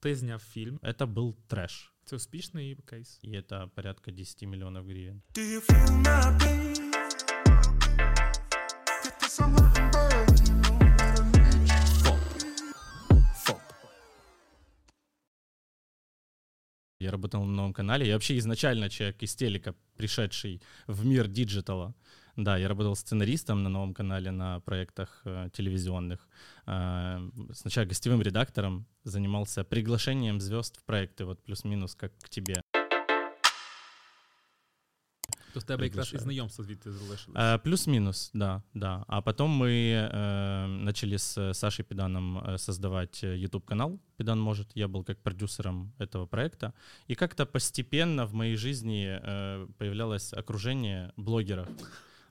Ти зняв фільм. Это был трэш. Це успішний кейс. И это порядка 10 миллионов гривен. Я работал на новом канале. Я вообще изначально человек из телека, пришедший в мир диджитала. Да, я работал сценаристом на новом канале на проектах э, телевизионных. Э, сначала гостевым редактором, занимался приглашением звезд в проекты, вот плюс-минус как к тебе. То в тебе якраз і знайомство звідти залишилось. Э, плюс-минус, да, да. А потом мы э, начали с Сашей Педаном э, создавать э, YouTube-канал «Педан может». Я был как продюсером этого проекта. И как-то постепенно в моей жизни э, появлялось окружение блогеров.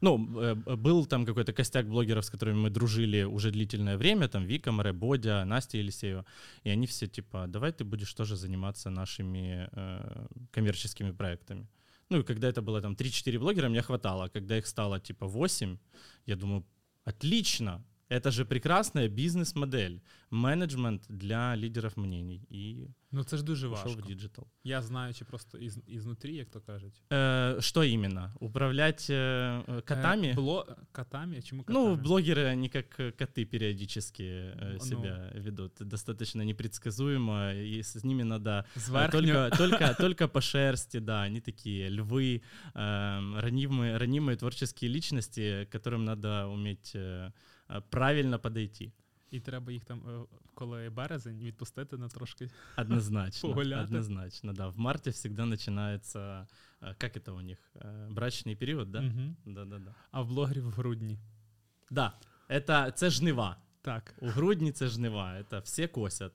Ну, э, был там какой-то костяк блогеров, с которыми мы дружили уже длительное время, там Вика, Маре, Бодя, Настя Елисеева, и они все типа, давай ты будешь тоже заниматься нашими э, коммерческими проектами. Ну, и когда это было там 3-4 блогера, мне хватало. Когда их стало типа 8, я думаю, отлично, это же прекрасная бизнес-модель, менеджмент для лидеров мнений. И Ну це ж дуже ушел важко. в диджитал. Я знаючи просто із, ізнутрі, як то кажуть. Э, что именно? Управлять э, э, котами? Е, Бло... Котами? Чому котами? Ну, блогеры, они как э, коты периодически э, Ну. себя ведут. Достаточно непредсказуемо, и с ними надо э, Зверхньо. только, только, только по шерсти, да, они такие львы, эм, ранимые, ранимые творческие личности, к которым надо уметь э, э, правильно подойти. І треба їх там, е, коли березень, відпустити на трошки. Однозначно. Погуляты. Однозначно, да. В марте всегда начинается, э, как это у них, э, брачный период, да? Мгм. Да-да-да. А в блогерів в грудні. Да, это, це жнива. Так. У грудні це жнива, это все косят.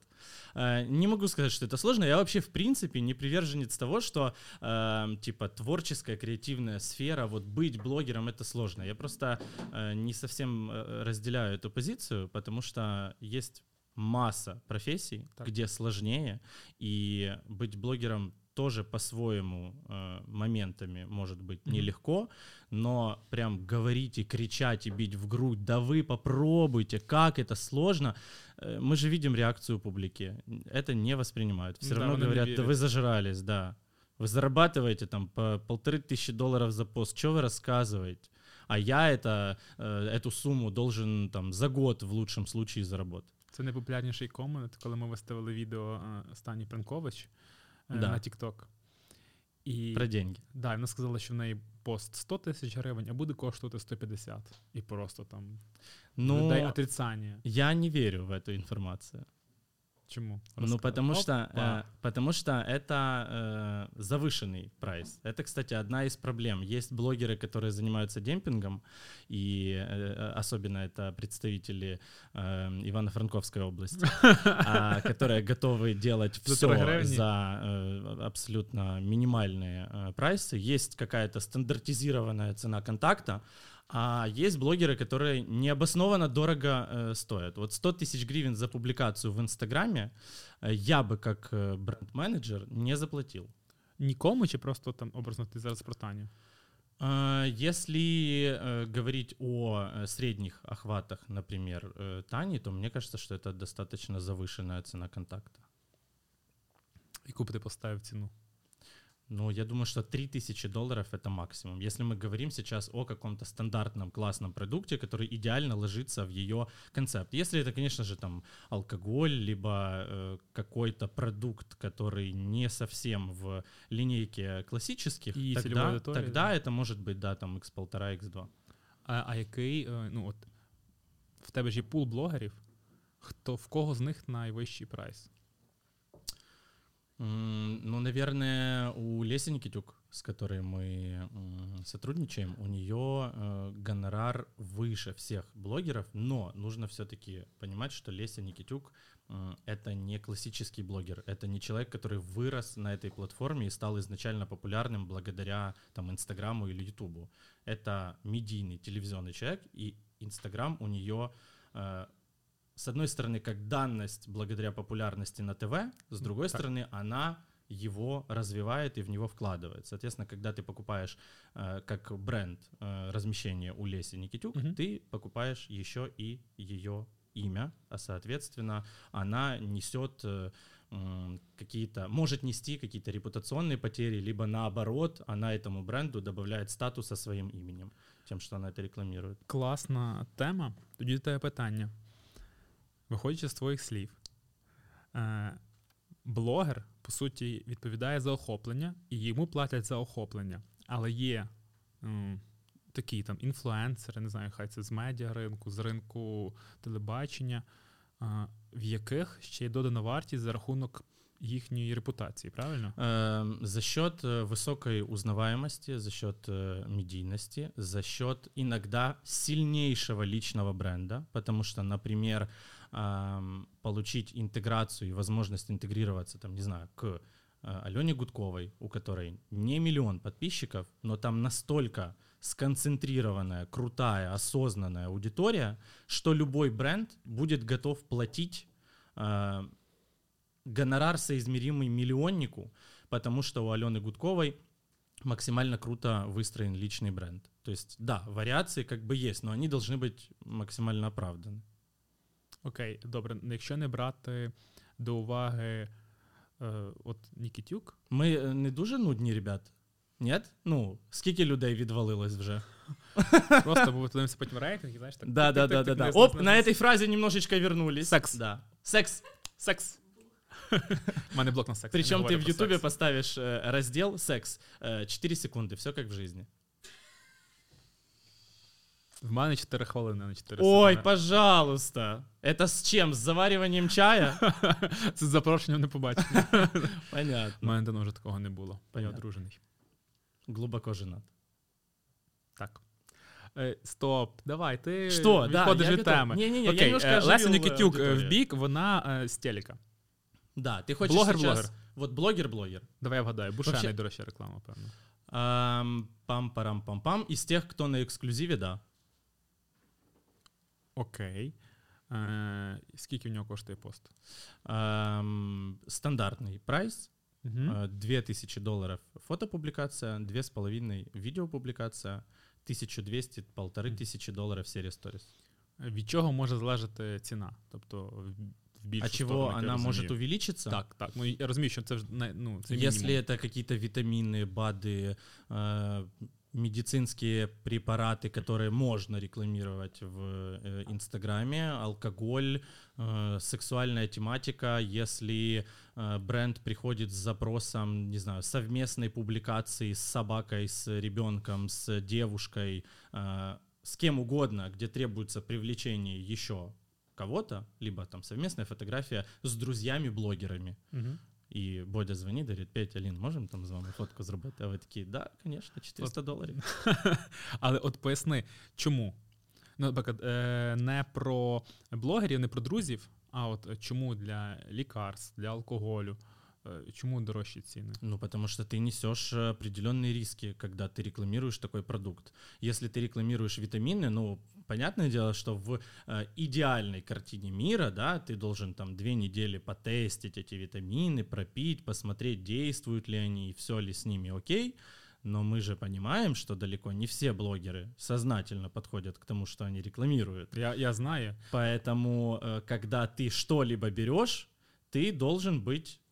Э, Не могу сказать, что это сложно. Я вообще, в принципе, не приверженец того, что, э, типа, творческая, креативная сфера, вот быть блогером — это сложно. Я просто э, не совсем э, разделяю эту позицию, потому что есть масса профессий, Так. где сложнее, и быть блогером тоже по-своему э, моментами может быть Мгм. нелегко, но прям говорить и кричать и бить в грудь, да вы попробуйте, как это сложно. Э, Мы же видим реакцию публики. Это не воспринимают. Все Да, равно вони не говорят, да вірять. вы зажрались, да. Вы зарабатываете там по полторы тысячи долларов за пост, что вы рассказываете? А я это, э, эту сумму должен там за год в лучшем случае заработать. Це найпопулярніший комент, коли ми виставили відео е, Стані Пранкович е, Да. на TikTok. І Про деньги. да, і вона сказала, що в неї пост 100 тисяч гривень, а буде коштувати 150. І просто там Ну, людей отрицання. я не верю в эту информацию. Чому? Ну, Розкажи. потому что, Опа. э, потому что это э, завышенный прайс. Это, кстати, одна из проблем. Есть блогеры, которые занимаются демпингом, и э, особенно это представители э, Ивано-Франковской области, а, которые готовы делать все за э, абсолютно минимальные э, прайсы. Есть какая-то стандартизированная цена контакта, а есть блогеры, которые необоснованно дорого э, стоят. Вот 100 тысяч гривен за публикацию в Инстаграме э, я бы как э, бренд-менеджер не заплатил. Нікому чи просто там образно ти зараз про Таню? Э, Если э, говорить о средних охватах, например, Тани, то мне кажется, что это достаточно завышенная цена контакта. Яку б ти поставив ціну? Ну, я думаю, что 3000 долларов это максимум. Если мы говорим сейчас о каком-то стандартном классном продукте, который идеально ложится в ее концепт. Если это, конечно же, там алкоголь, либо э, какой-то продукт, который не совсем в линейке классических, И тогда, тогда да. это может быть, да, там X1,5, X2. А, а який, ну от в тебе ж є пул блогерів, хто в кого з них найвищий прайс? Ну, наверное, у Леси Никитюк, с которой мы сотрудничаем, у нее э, гонорар выше всех блогеров, но нужно все-таки понимать, что Леся Никитюк м, это не классический блогер, это не человек, который вырос на этой платформе и стал изначально популярным благодаря там Инстаграму или Ютубу. Это медийный телевизионный человек, и Инстаграм у нее э, с одной стороны, как данность благодаря популярности на ТВ, с другой Так. стороны, она его развивает и в него вкладывает. Соответственно, когда ты покупаешь э, как бренд э, размещение у Леси Никитюк, Мгм. ты покупаешь еще и ее имя, а соответственно, она несет э, какие-то, может нести какие-то репутационные потери, либо наоборот, она этому бренду добавляет статуса своим именем, тем, что она это рекламирует. Класна тема. Тоді до тебе питання. Виходячи з твоїх слів, е, блогер, по суті, відповідає за охоплення, і йому платять за охоплення. Але є м, такі там інфлюенсери, не знаю, хай це з медіа ринку, з ринку телебачення, е, в яких ще є додана вартість за рахунок їхньої репутації, правильно? Эм, За счет э, высокой узнаваемости, за счет э, медийности, за счет иногда сильнейшего личного бренда, потому что, например, Получить интеграцию и возможность интегрироваться, там, не знаю, к э, Алене Гудковой, у которой не миллион подписчиков, но там настолько сконцентрированная, крутая, осознанная аудитория, что любой бренд будет готов платить э, гонорар, соизмеримый миллионнику, потому что у Алены Гудковой максимально круто выстроен личный бренд. То есть, да, вариации как бы есть, но они должны быть максимально оправданы. Окей, добре. Якщо не брати до уваги е, от Нікітюк, Ми е, не дуже нудні, ребят? Нет? Ну, скільки людей відвалилось вже? Просто бо подивимося потім рейтинг, і знаєш, так. Да, да, да, да, да. Оп, на этой фразе немножечко вернулись. Секс. Да. Секс. секс. У мене блок на секс. я не Причем ты говорю в про Ютубе секс. поставишь э, раздел секс. 4 секунды, все как в жизни. В мене 4 хвилини на 4 Ой, секунди. пожалуйста. Это с чем? С завариванием чая? Це з запрошенням не побачення. У Понятно. мене давно вже такого не було. Я Понятно. одружений. Глубоко женат. Так. Е, стоп, давай, ти Що? Да, відходиш я від готов. теми. Ні-ні-ні, я Окей, немножко е, Леся оживив, Нікітюк е, аудиторію. в бік, вона е, з телека. Да, ты хочешь Блогер, сейчас... блогер. Вот блогер-блогер. Давай я вгадаю. Бушений, Вообще- до речі, реклама, певно. Ам, Пам-парам-пам-пам. Из тех, кто на эксклюзиве, да. Окей. Е, скільки в нього коштує пост? Ам, Стандартный прайс. Угу. э, 2000 долларов фотопубликация, 2500 видеопубликация, 1200, полторы Мгм. тисячи долларов серия сторис. Від чого може залежати ціна? Тобто в, в більшу А чего сторону, як я она может розумію. увеличиться? Так, так. Ну я розумію, що це ж не ну це Если мінімум. это какие-то витамины, БАДы, э, медицинские препараты, которые можно рекламировать в э, Инстаграме, алкоголь, э, сексуальная тематика, если э, бренд приходит с запросом, не знаю, совместной публикации с собакой, с ребенком, с девушкой, с кем угодно, где требуется привлечение еще кого-то, либо там совместная фотография с друзьями-блогерами, Мгм. І Бодя дзвонить, говорить, Петя, Алін, можемо там з вами фотку зробити? А ви такі, да, звісно, 400 доларів. Але от поясни, чому? Ну, наприклад, е, не про блогерів, не про друзів, а от чому для лікарств, для алкоголю, е, чому дорожчі ціни? Ну, потому что ты несешь определенные риски, когда ты рекламируешь такой продукт. Если ты рекламируешь витамины, ну, понятное дело, что в э, идеальной картине мира, да, ты должен там две недели потестить эти витамины, пропить, посмотреть, действуют ли они, и все ли с ними окей. Но мы же понимаем, что далеко не все блогеры сознательно подходят к тому, что они рекламируют. Я, я знаю. Поэтому, э, когда ты что-либо берешь, ты должен быть э,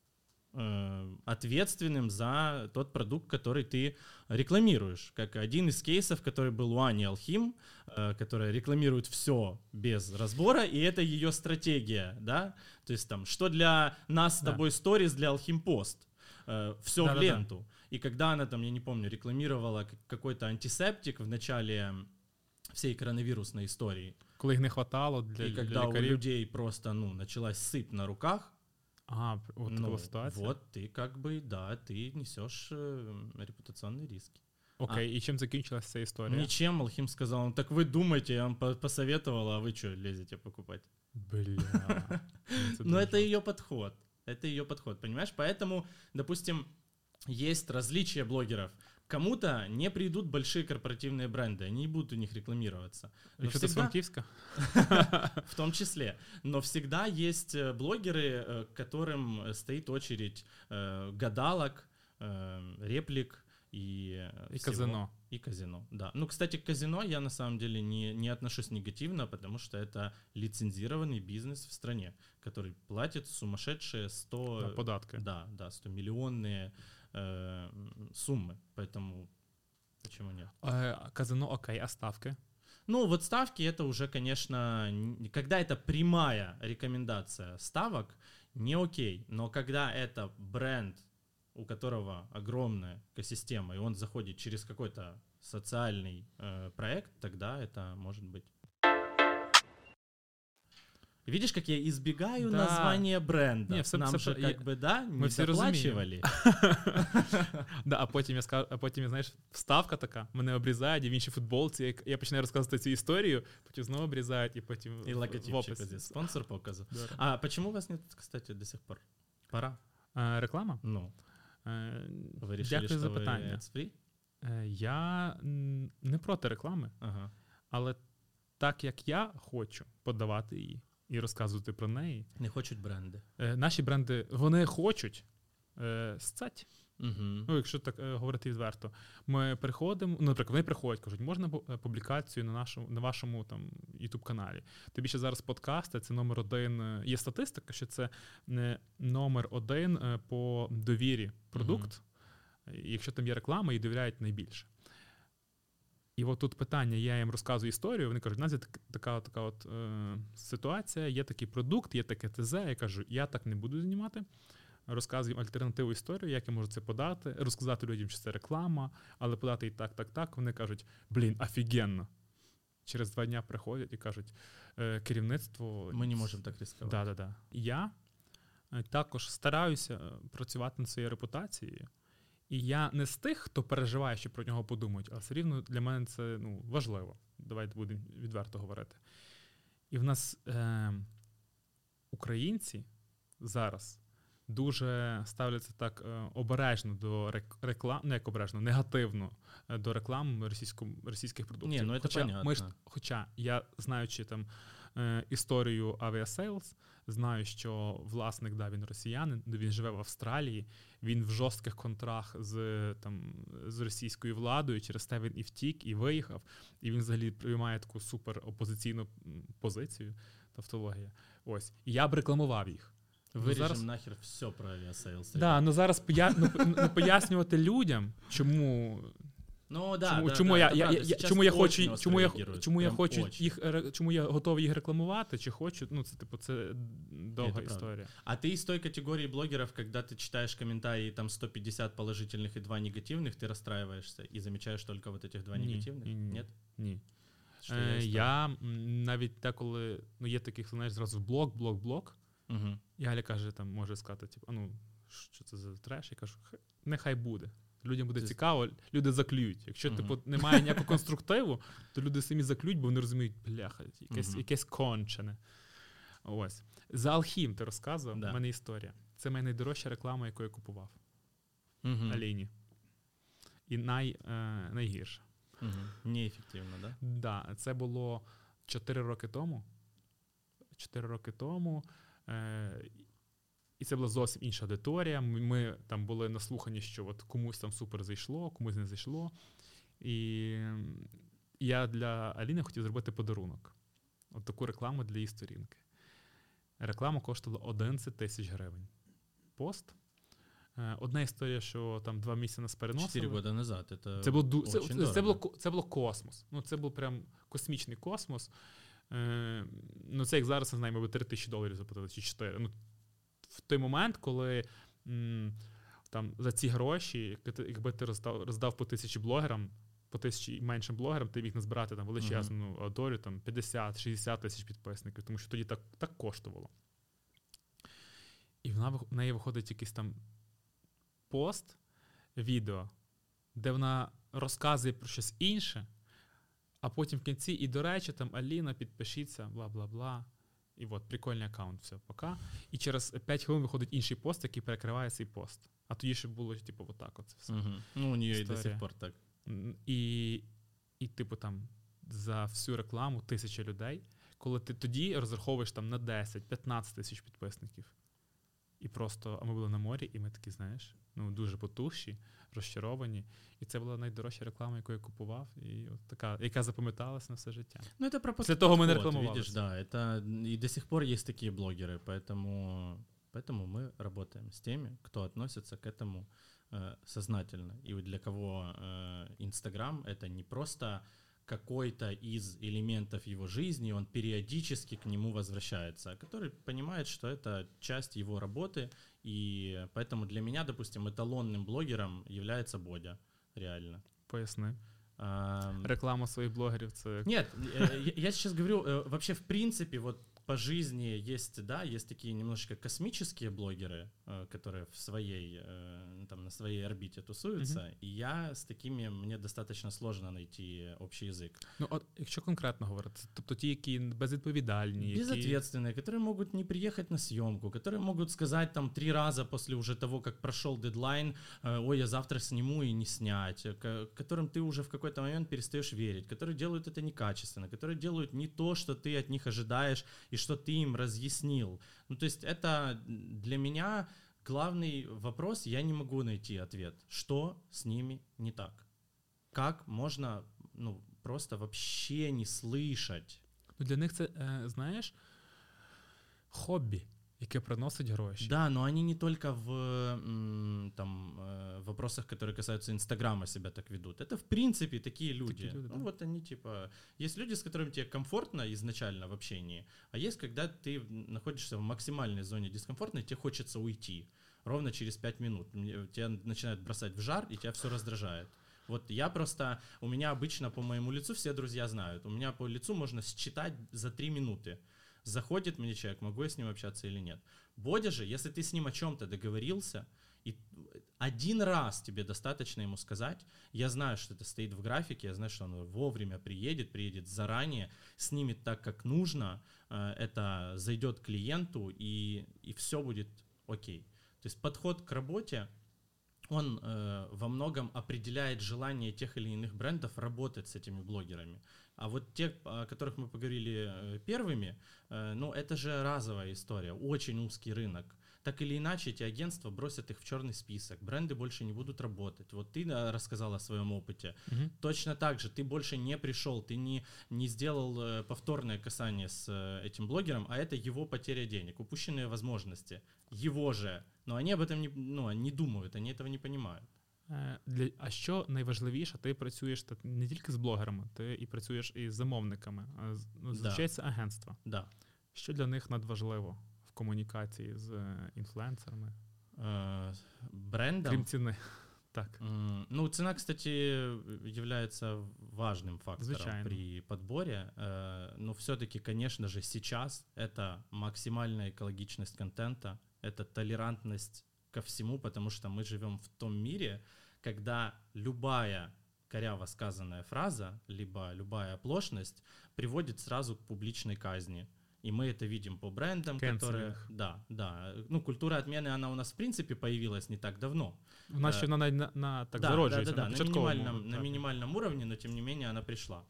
ответственным за тот продукт, который ты рекламируешь. Как один из кейсов, который был у Ани Алхим, э, которая рекламирует все без разбора, и это ее стратегия, да? То есть там, что для нас с Да. тобой сторис, для Алхим пост. все в Да-да-да. ленту. И когда она там, я не помню, рекламировала к- какой-то антисептик в начале всей коронавирусной истории, Коли їх не хватало для, и для когда у лікарів. людей просто, ну, началась сыпь на руках, Ага, от така ну, була ситуація. вот ты как бы, да, ты несешь э, репутационные риски. Окей, і чим закінчилася ця історія? Ничем Алхим сказал, ну, так вы думаете, я вам по- посоветовал, а вы что, лезете покупать? Бля. Ну, це Но дуже это ее подход. Это ее подход, понимаешь? Поэтому, допустим, есть различия блогеров. Кому-то не придут большие корпоративные бренды, они не будут у них рекламироваться. З всегда- Франківська? в том числе. Но всегда есть э, блогеры, э, к которым э, стоит очередь гадалок, реплик и... всего. казино. И казино, да. Ну, кстати, к казино я на самом деле не, не отношусь негативно, потому что это лицензированный бизнес в стране, который платит сумасшедшие 100... Да, податки. Да, да, 100 миллионные э, суммы, поэтому почему нет? Е, казино окей, а ставки? Ну, вот ставки это уже, конечно, когда это прямая рекомендация ставок, не окей. Но когда это бренд, у которого огромная экосистема, и он заходит через какой-то социальный э, проект, тогда это может быть. Видишь, как я избегаю Да. названия бренда. Не, все- Нам все же про- как я- бы, да, не всі доплачивали. Да, а потім я скажу, а потім, знаєш, вставка така, мене обрізають, і в іншій футболці. як- Я починаю розказувати цю історію, потім знову обрізають, і потім И в- в логотипчик описі. вот здесь, спонсор показывал. Да. А почему у вас нет, кстати, до сих пор? Пора. Е, Реклама? Ну, Е, вы решили, Дякую за что вы питання. ads-free? Е, Я м, не проти реклами, Ага. але так як я хочу подавати її і розказувати про неї, Не хочуть бренди. е, наші бренди вони хочуть е, сцать. Ну, якщо так е, говорити відверто, ми приходимо, ну, наприклад, вони приходять, кажуть, можна е, публікацію на нашому на вашому там youtube каналі. Тобі ще зараз подкасти, це номер один. е, Є статистика, що це не номер один по довірі продукт. І Якщо там є реклама, їй довіряють найбільше. І от тут питання, я їм розказую історію, вони кажуть, у нас є так- така, така от е, ситуація, є такий продукт, є таке ТЗ. Я кажу, я так не буду знімати. Розказую їм альтернативну історію, як я можу це подати, розказати людям, що це реклама, але подати і так, так, так. Вони кажуть, блін, офігенно. Через два дня приходять і кажуть, е, керівництво. Ми не можемо так ризикувати. Да, да, да. Я е, також стараюся е, працювати над своєю репутацією. І я не з тих, хто переживає, що про нього подумають, а все рівно для мене це ну, важливо. Давайте будемо відверто говорити. І в нас е, українці зараз дуже ставляться так е, обережно до реклам, не як обережно, негативно е, до реклам російсько, російських продуктів. Ні, ну, це хоча, ми понятно. хоча я знаючи там е, історію Aviasales, знаю, що власник, да, він росіянин, він живе в Австралії, він в жорстких контрах з, там, з російською владою, через те він і втік, і виїхав, і він взагалі приймає таку супер опозиційну позицію, тавтологія. Ось. І я б рекламував їх. Ну, Виріжемо зараз- нахер все про Aviasales. Да, ну зараз поя... ну, ну, пояснювати людям, чому Ну да, чому, да, чому да, я, это я, правда. я, Сейчас чому я очень хочу, остро чому я, реагируют, чому я прям хочу очень. їх ре- чому я готовий їх рекламувати, чи хочу, ну це типу це довга правда. історія. А ты из той категории блогеров, когда ты читаешь комментарии, там 150 положительных и 2 негативных, ты расстраиваешься и замечаешь только вот этих два Ні, негативных? ні, ні. Нет? Ні. Что Е, за история? я м, навіть деколи, ну є таких, знаєш, зразу блок, блок, блок. Мгм. І Галя каже, там може сказати, типу, а ну що це за треш? Я кажу, «Хай- нехай буде. Людям буде цікаво, люди заклюють. Якщо Мгм. типу немає ніякого конструктиву, то люди самі заклюють, бо вони розуміють, бляха, якесь, Мгм. якесь кончене. Ось. За Алхім ти розказував, Да. у мене історія. Це моя найдорожча реклама, яку я купував. Мгм. Аліні. І най, е, найгірша. Мгм. Неэффективно, да? Да, це було 4 роки тому. 4 роки тому. Е, і це була зовсім інша аудиторія. Ми, ми там були наслухані, що от комусь там супер зайшло, комусь не зайшло. І я для Аліни хотів зробити подарунок. От таку рекламу для її сторінки. Реклама коштувала 11 тисяч гривень. Пост. Е, Одна історія, що там два місяці нас переносили. Года назад. Это Це було, це, це, це, було, це було космос. Ну, це був прям космічний космос. Е, ну, це як зараз, не знаю, ми би 3 тисячі доларів заплатили чи 4. Ну, в той момент, коли м, там, за ці гроші, якби ти, роздав, роздав по тисячі блогерам, по тисячі і меншим блогерам, ти міг назбирати там величезну аудиторію, там 50-60 тисяч підписників, тому що тоді так, так коштувало. І вона, в неї виходить якийсь там пост, відео, де вона розказує про щось інше, а потім в кінці, і до речі, там Аліна, підпишіться, бла бла бла. І от, прикольний аккаунт, все, пока. І через 5 хвилин виходить інший пост, який перекриває цей пост. А тоді ще було, типу, отак Оце все. Угу. Ну, у нього і до сих пор так. І, і, типу, там за всю рекламу тисяча людей, коли ти тоді розраховуєш там на 10-15 тисяч підписників. І просто, а ми були на морі, і ми такі, знаєш, ну дуже потухші, розчаровані. І це була найдорожча реклама, яку я купував, і от така, яка запам'яталася на все життя. Ну, это про После того мы не подход, рекламовались. Видишь, да, это и до сих пор есть такие блогеры, поэтому, поэтому мы работаем с теми, кто относится к этому э, сознательно. И вот для кого э, Инстаграм это не просто какой-то из элементов его жизни, он периодически к нему возвращается, который понимает, что это часть его работы, и поэтому для меня, допустим, эталонным блогером является Бодя, реально. Поясни. Ам, Реклама своїх блогерів це нет, э, я- я сейчас говорю, э, вообще в принципе, вот по жизни есть, да, есть такие немножечко космические блогеры, э, которые в своей, э, там, на своей орбите тусуются, и я с такими, мне достаточно сложно найти общий язык. ну от якщо конкретно говорити, тобто ті, які безвідповідальні, які Безответственные, которые могут не приехать на съемку, которые могут сказать там три раза после уже того, как прошел дедлайн, э, ой, я завтра сниму и не снять, э, к- которым ты уже в какой-то момент перестаешь верить, которые делают это некачественно, которые делают не то, что ты от них ожидаешь и что ты им разъяснил. Ну, то есть это для меня главный вопрос, я не могу найти ответ, что с ними не так. Как можно, ну, просто вообще не слышать ну, для них це, е, знаєш, хобі, яке приносить гроші. Да, но они не только в там э, вопросах, которые касаются Инстаграма, себя так ведут. Это в принципе такие люди. люди, ну да. вот они типа есть люди, с которыми тебе комфортно изначально в общении, а есть когда ты находишься в максимальной зоне дискомфортно, и тебе хочется уйти ровно через 5 минут. Тебя начинают бросать в жар, и тебя все раздражает. Вот я просто, у меня обычно по моему лицу, все друзья знают, у меня по лицу можно считать за 3 минуты. Заходит мне человек, могу я с ним общаться или нет. Бодя же, если ты с ним о чем-то договорился, и один раз тебе достаточно ему сказать, я знаю, что это стоит в графике, я знаю, что он вовремя приедет, приедет заранее, снимет так, как нужно, э, это зайдет клиенту, и, и все будет окей. То есть подход к работе, он э, во многом определяет желание тех или иных брендов работать с этими блогерами. А вот те, о которых мы поговорили э, первыми, э, ну это же разовая история, очень узкий рынок. Так или иначе, эти агентства бросят их в черный список, бренды больше не будут работать. Вот ты рассказал о своем опыте. Мгм. Точно так же, ты больше не пришел, ты не, не сделал э, повторное касание с этим блогером, а это его потеря денег, упущенные возможности, его же. Но они об этом не, ну, не думают, они этого не понимают. Е, Для, а що найважливіше, ти працюєш та- не тільки з блогерами, ти і працюєш із замовниками. А з- Ну, зазвичай це агентства. Да. Що для них надважливо в комунікації з е, інфлюенсерами, Э, брендом. крім ціни? Так. М, Ну, цена, кстати, является важным фактором Звичайно. при подборе. Э, Но все-таки, конечно же, сейчас это максимальная экологичность контента, это толерантность ко всему, потому что мы живем в том мире, когда любая коряво сказанная фраза, либо любая оплошность приводит сразу к публичной казни. И мы это видим по брендам, которые... Кэнселинг. Да, да. Ну, культура отмены, она у нас, в принципе, появилась не так давно. У нас Е, ще вона на, на так да, да, да, на да, на, минимальном, на минимальном уровне, но тем не менее она пришла.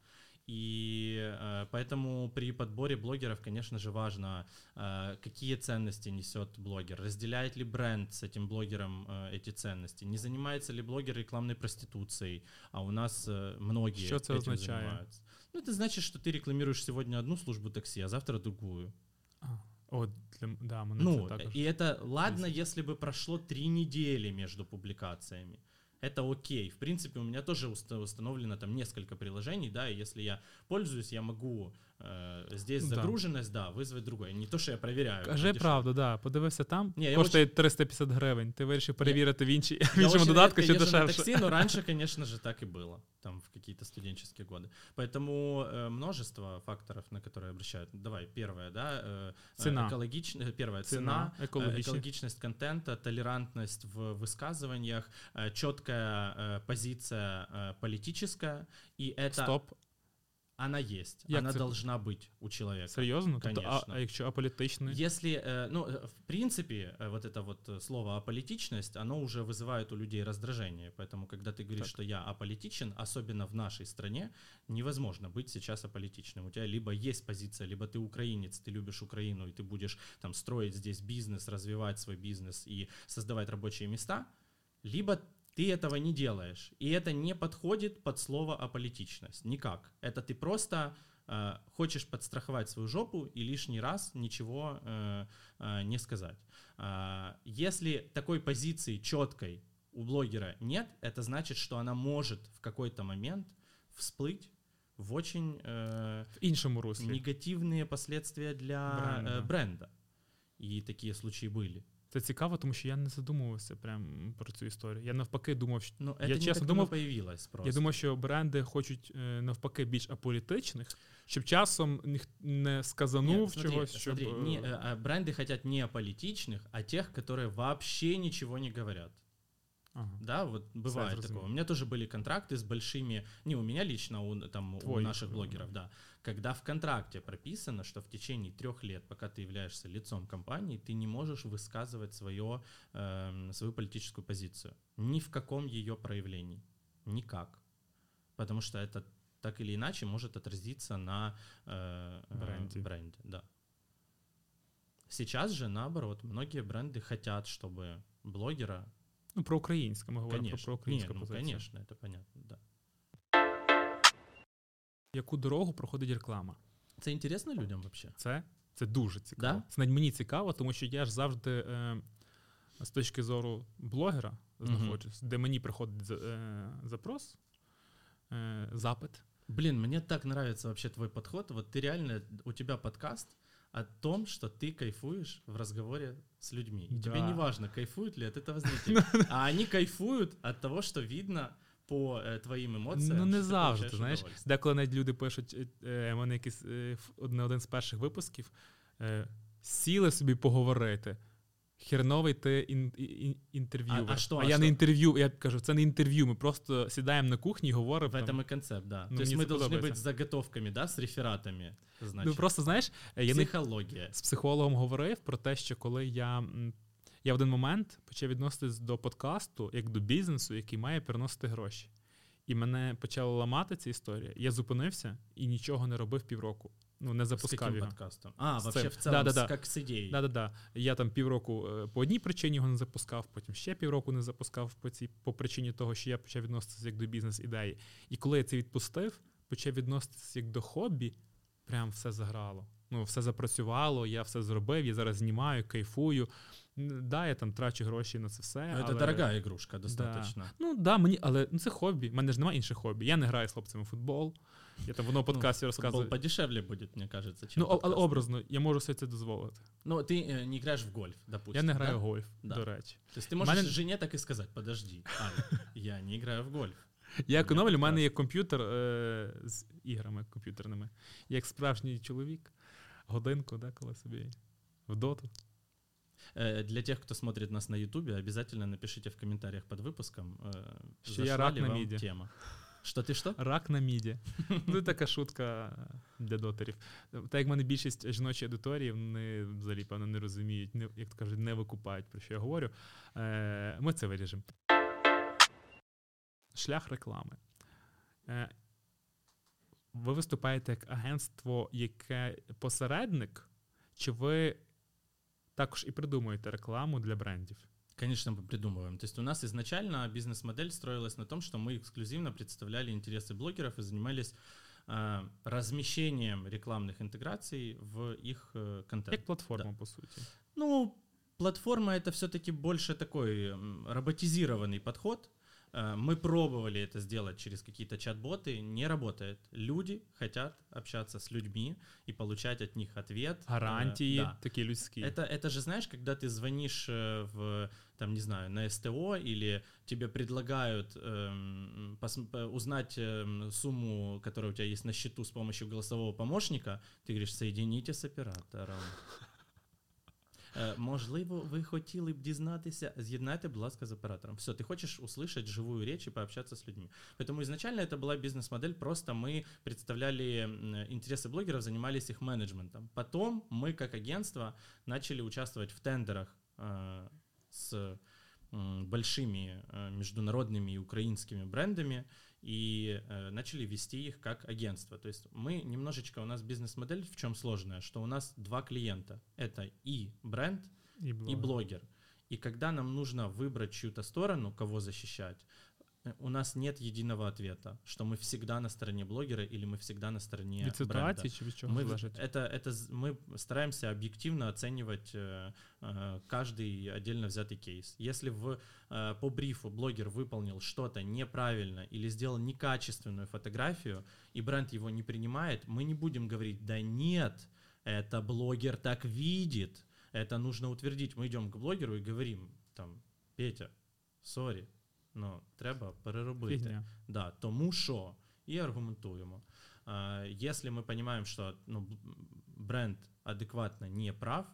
И э, поэтому при подборе блогеров, конечно же, важно, э, какие ценности несет блогер, разделяет ли бренд с этим блогером э, эти ценности, не занимается ли блогер рекламной проституцией, а у нас э, многие Що це этим означає? занимаются. Ну, это значит, что ты рекламируешь сегодня одну службу такси, а завтра другую. А, О, для, да, мене Ну, також. и это ладно, если бы прошло три недели между публикациями. Это окей. В принципе, у меня тоже уста- установлено там несколько приложений, да, и если я пользуюсь, я могу здесь Да. загруженность, да, вызвать другое. Не то, что я проверяю. Кажи будешь- правду, да. Подивився там, Ні, я коштує 350 гривень. Ти вирішив перевірити в, іншій, в Я іншому очень додатку, редко чи езжу на дешевше. такси, но раньше, конечно же, так и было, там в какие-то студенческие годы. Поэтому э, множество факторов, на которые обращают. Давай, первое, да, э, Цена. экологичность, первое, Цена, цена, э, экологичность. экологичность контента, толерантность в высказываниях, четкая позиция э, политическая, и это Стоп. она есть, Як она це? должна быть у человека. Тобто, а, Конечно. а якщо аполітичний? Если, э, ну, э, в принципе, э, вот это вот слово аполитичность, оно уже вызывает у людей раздражение. Поэтому, когда ты говоришь, Так. что я аполитичен, особенно в нашей стране, невозможно быть сейчас аполитичным. У тебя либо есть позиция, либо ты украинец, ты любишь Украину, и ты будешь там строить здесь бизнес, развивать свой бизнес и создавать рабочие места, либо ты этого не делаешь. И это не подходит под слово аполитичность. Никак. Это ты просто э, хочешь подстраховать свою жопу и лишний раз ничего э, э, не сказать. А, если такой позиции четкой у блогера нет, это значит, что она может в какой-то момент всплыть в очень э, В іншому руслі. негативные последствия для Бренда. бренда. бренда. И такие случаи были. Це цікаво, тому що я не задумувався прям про цю історію. Я навпаки думав, що Но Я это не честно так думал, давно появилось просто. я думав, що бренди хочуть е, навпаки більш аполітичних, щоб часом ніх не сказанув Нет, смотри, чогось, щоб. смотри, е, не, э, а бренды хотят не аполитичных, а тех, которые вообще ничего не говорят. ага. Да, вот бывает зрозумів. такое. У меня тоже были контракты с большими, не у меня лично, у, там, у Твой, наших э, блогеров, да. Когда в контракте прописано, что в течение трех лет, пока ты являешься лицом компании, ты не можешь высказывать свое, эм, свою политическую позицию. Ни в каком ее проявлении. Никак. Потому что это так или иначе может отразиться на э, э, Бренде. бренде. Да. Сейчас же, наоборот, многие бренды хотят, чтобы блогера Ну, про українське, ми говоримо Конечно. про українську Не, ну, позицію. конечно, это понятно, да. Яку дорогу проходить реклама? Це інтересно людям вообще? Це, це дуже цікаво. Да? Це навіть мені цікаво, тому що я ж завжди е, з точки зору блогера знаходжусь, де мені приходить е, запрос, е, запит. Блин, мне так нравится вообще твой подход. Вот ты реально, у тебя подкаст о том, что ты кайфуешь в разговоре с людьми. И тебе Да. не важно, кайфуют ли от этого зрители. А они кайфуют от того, что видно по э, твоим эмоциям. Ну, не что ты завжди, получаешь знаєш. удовольствие. Деколи навіть люди пишуть, е, е, мене якийсь е, ф- одне один з перших випусків, е, сіли собі поговорити. Херновий ти ін, ін, інтерв'юер. А- а що, а я не що? інтерв'ю, я кажу, це не інтерв'ю. Ми просто сідаємо на кухні і говоримо. В там. этом и концепт, да. Ну, То есть мне мы это должны быть подобается. с заготовками, да, с рефератами. Ну Значит, просто знаєш, е, я не психология. з психологом говорив про те, що коли я. м, Я в один момент почав відноситись до подкасту як до бізнесу, який має приносити гроші. І мене почала ламати ця історія. Я зупинився і нічого не робив півроку. Ну, не запускав каким його. подкастом? А, С вообще в целом, Да-да-да. с- как с идеей. Да-да-да. Я там півроку е, по одній причині його не запускав, потім ще півроку не запускав по цій по причині того, що я почав відноситися як до бізнес-ідеї. І коли я це відпустив, почав відноситися як до хобі, прям все заграло. Ну, все запрацювало, я все зробив, я зараз знімаю, кайфую М, Да, я там трачу гроші на це все. Ну, это але... дорогая игрушка достаточно. Ну да, мені, але ну, це хобі. У мене ж немає інших хобі. Я не граю з хлопцями в футбол. Я там в одному подкасті Ну, розказую. Футбол подешевле будет, мне кажется, чем Ну, а- але подкаст. образно, я можу собі це дозволити. Ну, ты э, не играешь в гольф, допустим. я не граю да? в гольф, Да. до речі. То есть ты можешь Мене- жене так и сказать, подожди, Ань, я не играю в гольф. Я економлю, в мене прекрасно. є комп'ютер е, з іграми комп'ютерними. Я як справжній чоловік, годинку, да, коли собі в доту. Э, Для тех, кто смотрит нас на Ютубе, обязательно напишите в комментариях под выпуском, э, Что я зашла рак ли на вам миде. тема. Что ты что? Рак на міді. Ну, і така шутка для дотерів. Так як в мене більшість жіночої аудиторії, вони взагалі, певно, не розуміють, не, як то кажуть, не викупають, про що я говорю. Е, ми це виріжемо. Шлях реклами. Е, ви виступаєте як агентство, яке посередник, чи ви також і придумуєте рекламу для брендів? Конечно, мы придумываем. То есть у нас изначально бизнес-модель строилась на том, что мы эксклюзивно представляли интересы блогеров и занимались э, размещением рекламных интеграций в их э, контент. Як платформа, по суті. Ну, платформа это все-таки больше такой м, роботизированный подход. Э, Мы пробовали это сделать через какие-то чат-боты, не работает. Люди хотят общаться с людьми и получать от них ответ. Э, Гарантії да. такі людські. Это, это же, знаешь, когда ты звонишь э, в, там, не знаю, на СТО или тебе предлагают эм, пос- п- узнать эм, сумму, которая у тебя есть на счету с помощью голосового помощника, ты говоришь, соедините с оператором. Э, Е, Можливо, ви хотіли б дізнатися, з'єднайте, будь ласка, з оператором. Все, ты хочешь услышать живую речь и пообщаться с людьми. Поэтому изначально это была бизнес-модель, просто мы представляли м, интересы блогеров, занимались их менеджментом. Потом мы, как агентство, начали участвовать в тендерах э, с м, большими э, международными и украинскими брендами и э, начали вести их как агентство. То есть мы немножечко, у нас бизнес-модель в чем сложная, что у нас два клиента. Это и бренд, и блогер. блогер. И когда нам нужно выбрать чью-то сторону, кого защищать, у нас нет единого ответа, что мы всегда на стороне блогера или мы всегда на стороне Від бренда. ситуації чи від чого Мы, залежить? это, это, з- мы стараемся объективно оценивать э, э, каждый отдельно взятый кейс. Если в, э, по брифу блогер выполнил что-то неправильно или сделал некачественную фотографию, и бренд его не принимает, мы не будем говорить, да нет, это блогер так видит, это нужно утвердить. Мы идем к блогеру и говорим, там, Петя, сорі, ну, треба переробити. Фігня. Да, тому що і аргументуємо. А, Если мы понимаем, что ну, б- бренд адекватно не прав,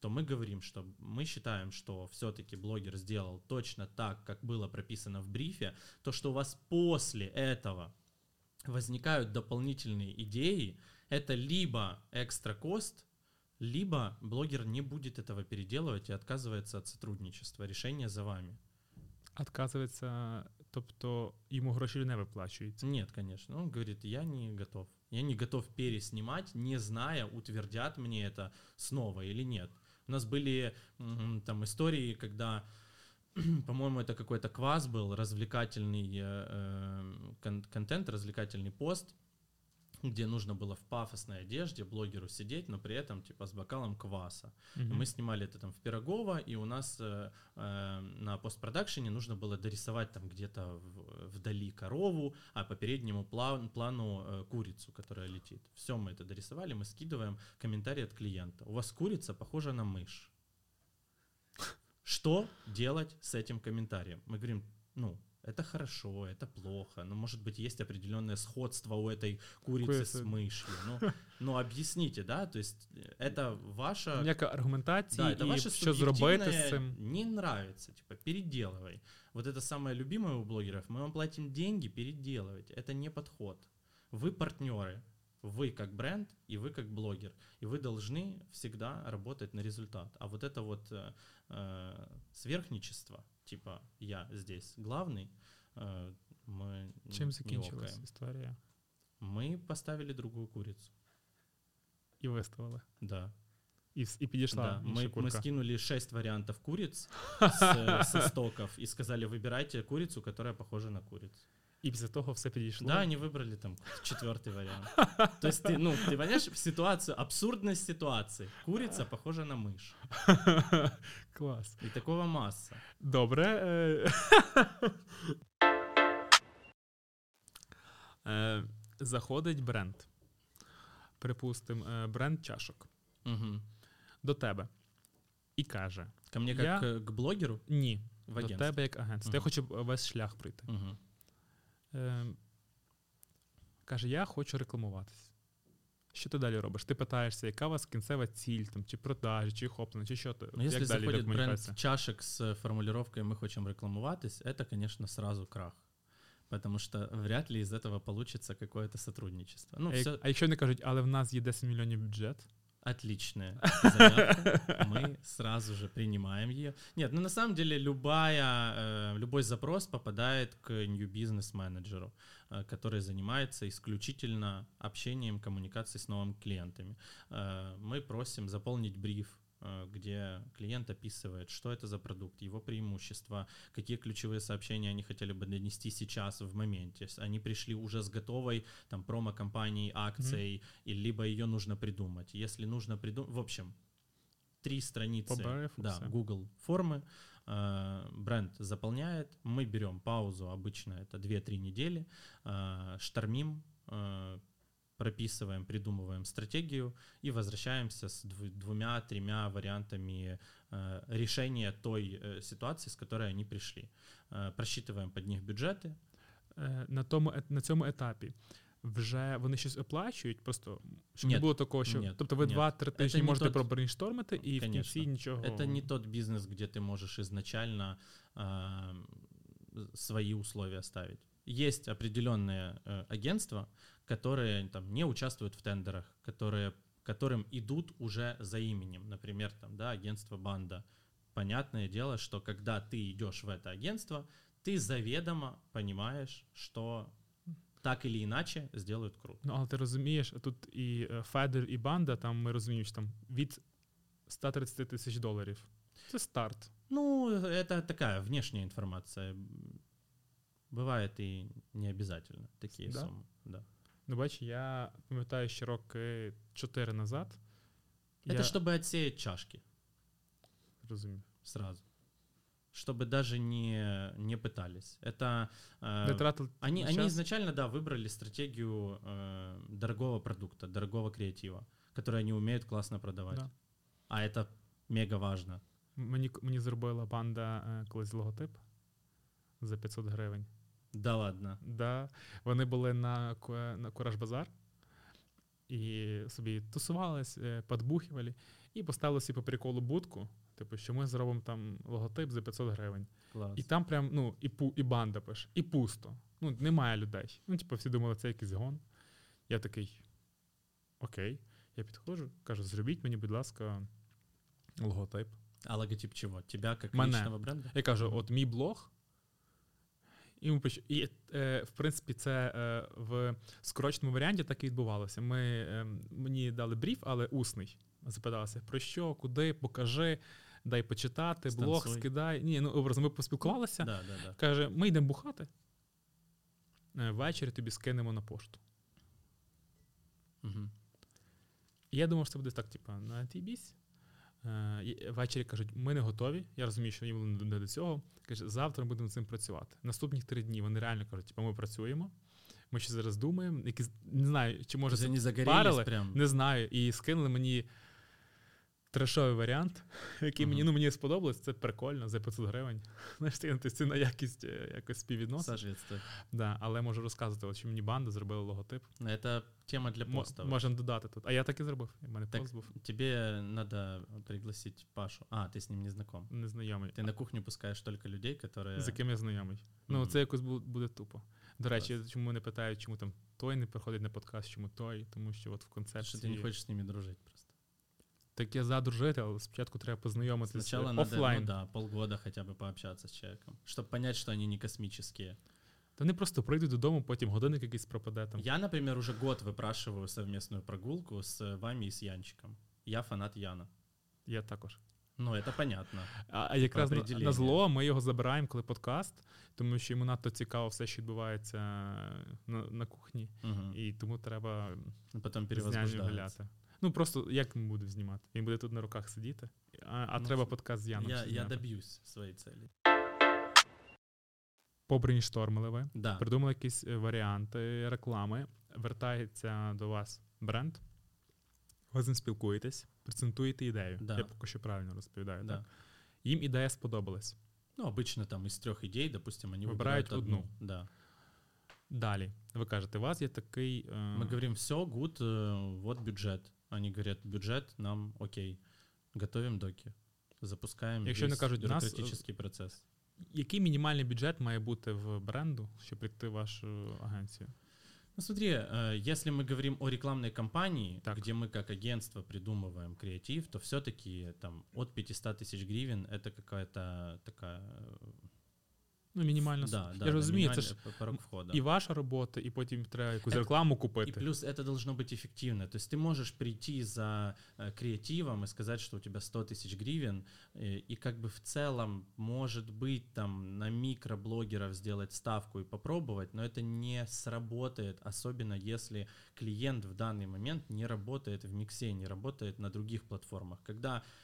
то мы говорим, что мы считаем, что все-таки блогер сделал точно так, как было прописано в брифе, то, что у вас после этого возникают дополнительные идеи, это либо экстра кост, либо блогер не будет этого переделывать и отказывается от сотрудничества. Решение за вами. Отказується, тобто йому гроші не виплачуються. Нет, конечно. Он говорит, я не готов. Я не готов переснимать, не зная, утвердят мне это снова или нет. У нас были там истории, когда, по-моему, это какой-то квас был, развлекательный э, э, кон- контент, развлекательный пост, где нужно было в пафосной одежде блогеру сидеть, но при этом типа с бокалом кваса. Мгм. Мы снимали это там в Пирогово, и у нас э, э, на постпродакшене нужно было дорисовать там где-то в- вдали корову, а по переднему план- плану э, курицу, которая летит. Все мы это дорисовали, мы скидываем комментарий от клиента. У вас курица похожа на мышь. Что делать с этим комментарием? Мы говорим, ну, это хорошо, это плохо, но может быть есть определенное сходство у этой курицы с Курицы. мышью. Ну, ну объясните, да, то есть э, это ваша Ніяка аргументація, да, это і ваше що зробити з субъективное цим. не нравится, типа, переделывай. Вот это самое любимое у блогеров. Мы вам платим деньги, переделывайте. Это не подход. Вы партнеры. Вы как бренд, и вы как блогер. И вы должны всегда работать на результат. А вот это вот э, э, сверхничество, типа я здесь главный, э, мы н- Чим не закінчилась окаем. історія? Мы поставили другую курицу. І виставили. Да. І, вс- і підійшла Да, інша мы, мы курка. скинули 6 вариантов куриц с, э, со стоков и сказали, выбирайте курицу, которая похожа на курицу. І після того все підійшло. Да, они выбрали там четвертый вариант. То есть ты, ну, ты понимаешь в ситуацию, абсурдность ситуации. Курица похожа на мышь. Клас. И такого масса. Добре. е. Е, Заходить бренд. Припустимо, е, бренд чашок Мгм. до тебе і каже: Ко мне как Я- к, к блогеру Ні, в до агентство. тебе як агентство. Я Мгм. хочу весь шлях пройти. Мгм. Е, каже: Я хочу рекламуватись. Що ти далі робиш? Ти питаєшся, яка у вас кінцева ціль, там, чи продажі, чи охоплення, чи що ти? Но если як далі йде заходит бренд комунікація? чашек с формулировкой «мы хотим рекламуватись», это, конечно, сразу крах. Потому что вряд ли из этого получится какое-то сотрудничество. Ну, а, як- всё- а якщо вони кажуть, але в нас є 10 мільйонів бюджет, Отличная заявка. Мы сразу же принимаем ее. Нет, ну на самом деле любая, э, любой запрос попадает к new business менеджеру, э, который занимается исключительно общением, коммуникацией с новыми клиентами. Э, Мы просим заполнить бриф, где клиент описывает, что это за продукт, его преимущества, какие ключевые сообщения они хотели бы донести сейчас в моменте. Они пришли уже с готовой там промо-компанией, акцией, и либо ее нужно придумать. Если нужно придумать, в общем, три страницы, По брифу да. Google формы, э, бренд заполняет, мы берем паузу, обычно это 2-3 недели, э, штормим, э, прописываем, придумываем стратегию и возвращаемся с дв- двумя-тремя вариантами э, решения той э, ситуации, с которой они пришли. Э, просчитываем под них бюджеты. е, на, тому, ет- на цьому етапі вже вони щось оплачують, просто щоб Ні, не було такого, що ні, тобто ви ні. 2-3 Це тижні не можете тот- пробрейнштормити, і в Конечно. кінці нічого. Это не тот бизнес, где ты можешь изначально а, свои условия ставить. Есть определенные э, агентства, которые там не участвуют в тендерах, которые, которым идут уже за именем. Например, там, да, агентство Банда. Понятное дело, что когда ты идешь в это агентство, ты заведомо понимаешь, что так или иначе сделают круто. Ну, але ти розумієш, тут і е, Федер, і банда, там ми розуміємо, що там від 130 тисяч доларів. Це старт. Ну, это такая внешняя информация. М, Бывает и не обязательно такие Да? суммы. Да. Ну, бач, я пам'ятаю, що роки 4 назад. Это я чтобы отсеять чашки розумію. сразу. Чтобы даже не, не пытались. Это э, Не тратили они, они час. изначально, да, выбрали стратегию э, дорогого продукта, дорогого креатива, который они умеют классно продавать. Да. А это мега важно. Мені, мені зробила банда е, колись логотип за 500 гривень. Да ладно. Да. Вони були на, на Кураж Базар і собі тусувались, е, і поставили собі по приколу будку. Типу, що ми зробимо там логотип за 500 гривень. Класс. І там прям, ну, і, пу, і банда пише, і пусто. Ну, немає людей. Ну, типу, всі думали, це якийсь гон. Я такий. Окей. Я підходжу, кажу, зробіть мені, будь ласка, логотип. А логотип чего? Тебя Мене. личного бренда? Я кажу: от мій блог. І, ми поч... і е, в принципі, це е, в скороченому варіанті так і відбувалося. Ми, е, мені дали бриф, але усний. Запиталися, про що, куди, покажи, дай почитати, блог, скидай. Ні, ну образно, ми поспілкувалися. Да, да, да. Каже, ми йдемо бухати. Е, Ввечері тобі скинемо на пошту. І я думав, що це буде так, типу, на тій бісь. Е, Ввечері кажуть, ми не готові. Я розумію, що їм не до цього. Каже, завтра ми будемо з цим працювати. Наступні три дні вони реально кажуть, типу, ми працюємо. Ми ще зараз думаємо, якісь не знаю, чи може це не парили, прям. не знаю. І скинули мені трешовий варіант, який мені, Мгм. ну, мені сподобалось. Це прикольно за 500 гривень. Знаєш, ти ти ціна якість е, якось співвідносить. Соответственно. Да, але можу розказувати, от, що мені банда зробила логотип. Это тема для Мо- поста. Можемо додати тут. А я так і зробив. У мене Так, пост був Тебе надо пригласить Пашу. А, ты с ним не знаком. незнайомий. Ты на кухню пускаешь только людей, которые... З яким я знайомий. Ну, Мгм. це якось бу- буде тупо. До речі, чому не питають, чому там той не приходить на подкаст, чому той, тому що от в Что концепції. ты не хочешь с ними дружить просто. Так я за дружити, але спочатку треба познайомитися Сначала надо, офлайн. ну да, полгода хотя бы пообщаться с человеком, чтобы понять, что они не космические. Та вони просто прийдуть додому, потім годинник якийсь пропаде там. Я, например, уже год выпрашиваю совместную прогулку с вами и с Янчиком. Я фанат Яна. Я також. Ну, это понятно. А, а якраз на, определенню. на зло ми його забираємо, коли подкаст, тому що йому надто цікаво все, що відбувається на, на кухні, Мгм. і тому треба Ну, Потом з няню перевозбуждаются. гуляти. Ну просто як він буде знімати? Він буде тут на руках сидіти, а, а Ну, треба подкаст з Яном. Я, ще я зняти. добьюсь своей цели. Побрейнштормили ви, Да. придумали якісь е, варіанти реклами, вертається до вас бренд, ви з ним спілкуєтесь, презентуєте ідею. Да. Я поки що правильно розповідаю. Да. Так? Їм ідея сподобалась. Ну, обычно там из трех идей, допустим, они Выбирают выбирают одну. одну. Да. Далі, ви кажете, у вас є такий. е, Мы говорим, все, гуд, э, вот бюджет. Они говорят, бюджет нам окей. Готовим доки. Запускаем Якщо не весь кажуть, нас, бюрократический процесс. Який мінімальний бюджет має бути в бренду, щоб прийти в вашу агенцію? Ну смотри, э, если мы говорим о рекламной кампании, Так. где мы как агентство придумываем креатив, то все-таки там от 500 тысяч гривен это какая-то такая... э, Ну, мінімальна да, сума. да, Я ж розумію, це минимальный ж п- порог входа. і ваша робота, і потім треба якусь Е- рекламу И купити. плюс это должно быть эффективно. То есть ты можешь прийти за э, креативом и сказать, что у тебя 100 тысяч гривен, э, и как бы в целом, может быть, там на микроблогеров сделать ставку и попробовать, но это не сработает, особенно если клиент в данный момент не работает в миксе, не работает на других платформах. Когда э,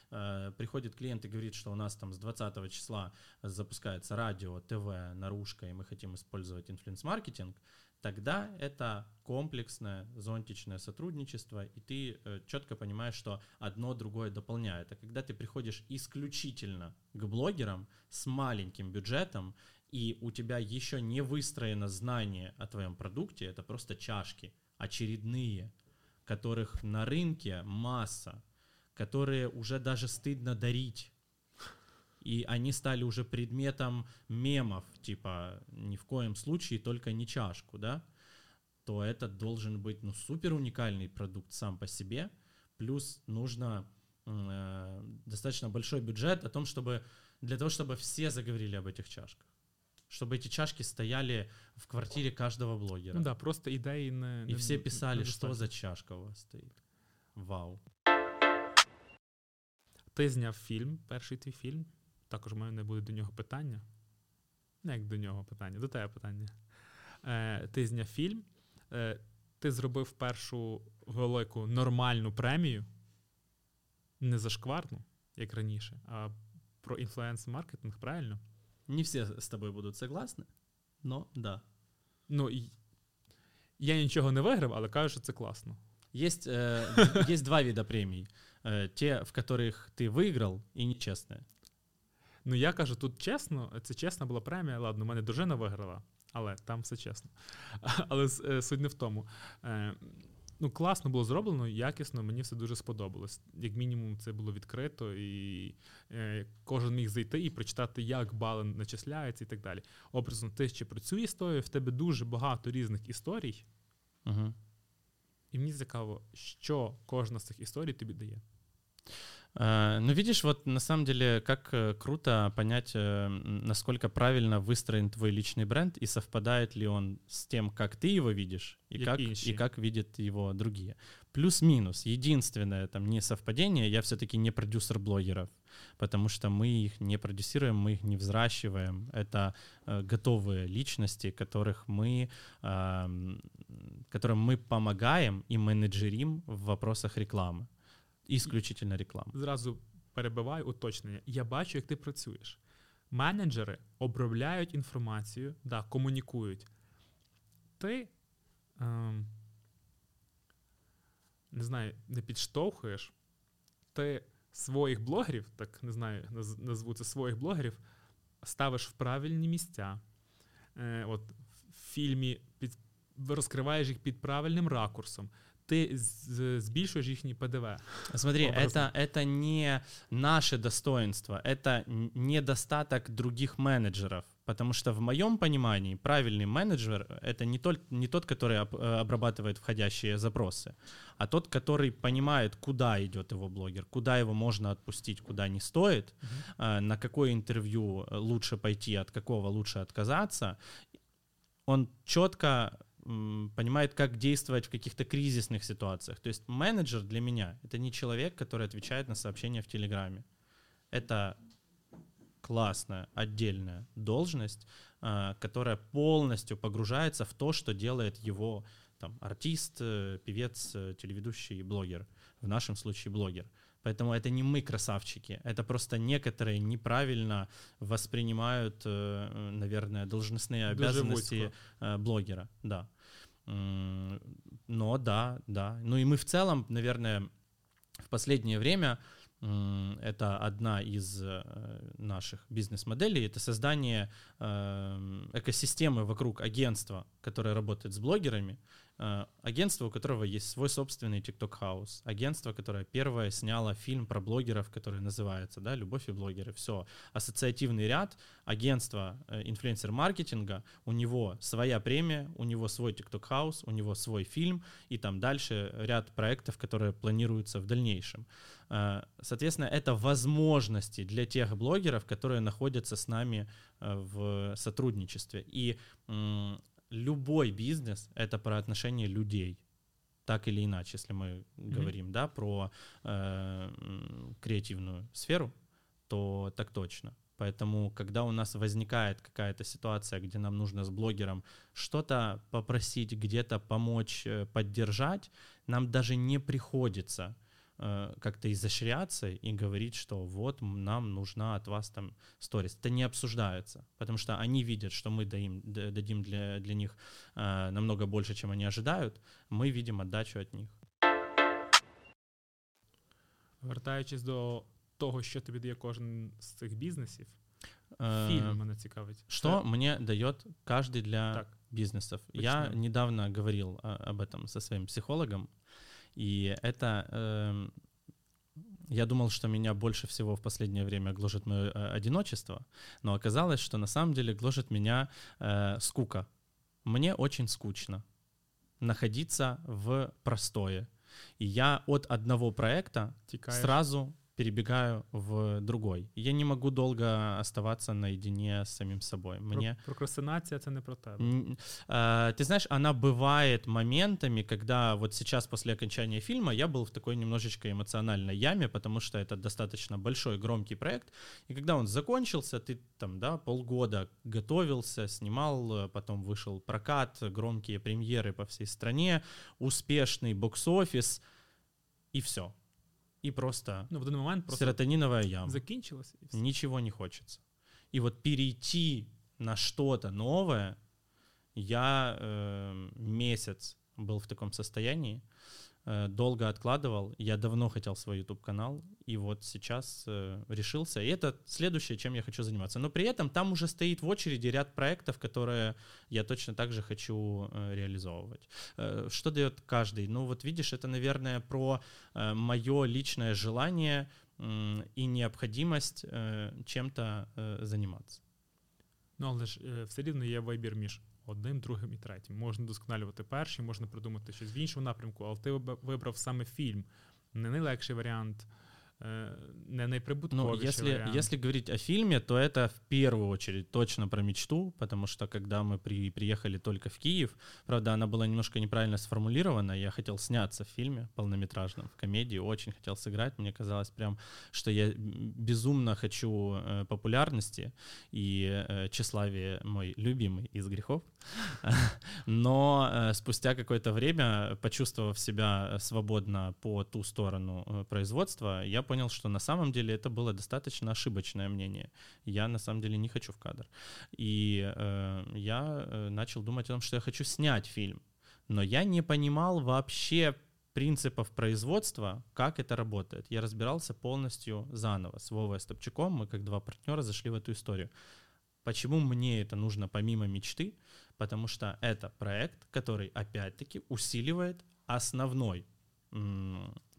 приходит клиент и говорит, что у нас там с 20 числа запускается радио, ТВ, наружка, и мы хотим использовать инфлюенс-маркетинг, тогда это комплексное зонтичное сотрудничество, и ты э, четко понимаешь, что одно другое дополняет. А когда ты приходишь исключительно к блогерам с маленьким бюджетом, и у тебя еще не выстроено знание о твоем продукте, это просто чашки очередные, которых на рынке масса, которые уже даже стыдно дарить. И они стали уже предметом мемов, типа ни в коем случае только не чашку, да, то это должен быть ну, супер уникальный продукт сам по себе. Плюс нужно э, достаточно большой бюджет о том, чтобы для того, чтобы все заговорили об этих чашках. Чтобы эти чашки стояли в квартире каждого блогера. Ну да, просто ідеї не. И не- все писали, не что за чашка у вас стоит. Вау. Ти зняв фільм, перший твій фільм. Також у мене буде до нього питання. Не як до нього питання, до тебе питання. Е, ти зняв фільм, е, ти зробив першу велику нормальну премію, не зашкварну, як раніше, а про інфлюенс-маркетинг, правильно? Не все с тобой будут согласны, но да. Ну, я нічого не виграв, але кажу, що це класно. Есть, э, есть два вида премий. Э, те, в которых ты выиграл, и нечестные. Ну, я кажу, тут чесно, це чесна була премія. Ладно, у мене дружина виграла, але там все чесно. Але с- е, суть не в тому. Е, Ну, класно було зроблено, якісно, мені все дуже сподобалось. Як мінімум, це було відкрито, і е, кожен міг зайти і прочитати, як бали начисляються і так далі. Образно, ти ще про цю історію, в тебе дуже багато різних історій, Мгм. і мені цікаво, що кожна з цих історій тобі дає. Э, Ну, видишь, вот на самом деле, как э, круто понять, э, м, насколько правильно выстроен твой личный бренд и совпадает ли он с тем, как ты его видишь и, И как, и ищи. как видят его другие. Плюс-минус. Единственное там не совпадение, я все-таки не продюсер блогеров, потому что мы их не продюсируем, мы их не взращиваем. Это э, готовые личности, которых мы, эм, которым мы помогаем и менеджерим в вопросах рекламы. Исключительно рекламы. Зразу перебиваю уточнення. Я бачу, як ти працюєш. Менеджери обробляють інформацію, да, комунікують. Ти ем, не знаю, не підштовхуєш, ти своїх блогерів, так не знаю, наз- назву це своїх блогерів, ставиш в правильні місця. Е, от в фільмі під, розкриваєш їх під правильним ракурсом. Ти з- збільшуєш їхній ПДВ. Смотри, образно. это, это не наше достоинство, это н- недостаток других менеджеров. Потому что в моем понимании правильный менеджер — это не, тот, не тот, который об- э, обрабатывает входящие запросы, а тот, который понимает, куда идет его блогер, куда его можно отпустить, куда не стоит, э, на какое интервью э, лучше пойти, от какого лучше отказаться. Он четко м, понимает, как действовать в каких-то кризисных ситуациях. То есть менеджер для меня — это не человек, который отвечает на сообщения в Телеграме. Это классная отдельная должность, а, которая полностью погружается в то, что делает его там, артист, э, певец, э, телеведущий и блогер. В нашем случае блогер. Поэтому это не мы красавчики, это просто некоторые неправильно воспринимают, э, наверное, должностные обязанности э, блогера, да. Но да, да. Ну и мы в целом, наверное, в последнее время это одна из э, наших бизнес-моделей, это создание э, экосистемы вокруг агентства, которое работает с блогерами, агентство, у которого есть свой собственный TikTok House, агентство, которое первое сняло фильм про блогеров, который называется, да, «Любовь и блогеры». Все, ассоциативный ряд, агентство э, инфлюенсер-маркетинга, у него своя премия, у него свой TikTok House, у него свой фильм, и там дальше ряд проектов, которые планируются в дальнейшем. Э, Соответственно, это возможности для тех блогеров, которые находятся с нами э, в сотрудничестве. И любой бизнес — это про отношения людей так или иначе, если мы Мгм. говорим, да, про э, креативную сферу, то так точно. Поэтому, когда у нас возникает какая-то ситуация, где нам нужно с блогером что-то попросить, где-то помочь, э, поддержать, нам даже не приходится э, как-то изощряться и говорить, что вот м, нам нужна от вас там сторис. Это не обсуждается, потому что они видят, что мы даим, д- дадим для, для них э, намного больше, чем они ожидают. Мы видим отдачу от них. Вертаючись до того, що тобі дає кожен з цих бізнесів, Э, фільм мене цікавить. Что Це- мне дает каждый для Так. бизнесов? Я Начнем. недавно говорил а, об этом со своим психологом, и это эм, я думал, что меня больше всего в последнее время гложет мое э, одиночество, но оказалось, что на самом деле гложет меня э, скука. Мне очень скучно находиться в простое. И я от одного проекта Тікаєш. сразу перебегаю в другой. Я не могу долго оставаться наедине с самим собой. Мне Прокрастинація це не про тебе. М, э, Ты знаешь, она бывает моментами, когда вот сейчас после окончания фильма я был в такой немножечко эмоциональной яме, потому что это достаточно большой, громкий проект. И когда он закончился, ты там, да, полгода готовился, снимал, потом вышел прокат, громкие премьеры по всей стране, успешный бокс-офис, и все. И просто Ну, в один момент просто серотониновая яма закінчилось і все. ничего не хочется. И вот перейти на что-то новое, я э, месяц был в таком состоянии, долго откладывал. Я давно хотел свой YouTube канал, и вот сейчас э, решился. И это следующее, чем я хочу заниматься. Но при этом там уже стоит в очереди ряд проектов, которые я точно так же хочу э, реализовывать. Э, что дает каждый? Ну вот видишь, это, наверное, про э, мое личное желание м, и необходимость э, чем-то э, заниматься. Ну, але ж е, все рівно є вибір між одним, другим і третім. Можна досконалювати перший, можна придумати щось в іншому напрямку, але ти виб- вибрав саме фільм. Не найлегший варіант, е, не Ну, найприбутковіший если, варіант. если говорить о фильме, то это в первую очередь точно про мечту, потому что когда мы при, приехали только в Киев, правда, она была немножко неправильно сформулирована, я хотел сняться в фильме полнометражном, в комедии, очень хотел сыграть, мне казалось прям, что я безумно хочу э, популярности, и э, тщеславие мой любимый из грехов, но э, спустя какое-то время, почувствовав себя свободно по ту сторону э, производства, я понял, что на самом деле это было достаточно ошибочное мнение. Я на самом деле не хочу в кадр. И э, я э, начал думать о том, что я хочу снять фильм. Но я не понимал вообще принципов производства, как это работает. Я разбирался полностью заново. С Вовой Стопчаком мы, как два партнера, зашли в эту историю. Почему мне это нужно помимо мечты? Потому что это проект, который опять-таки усиливает основной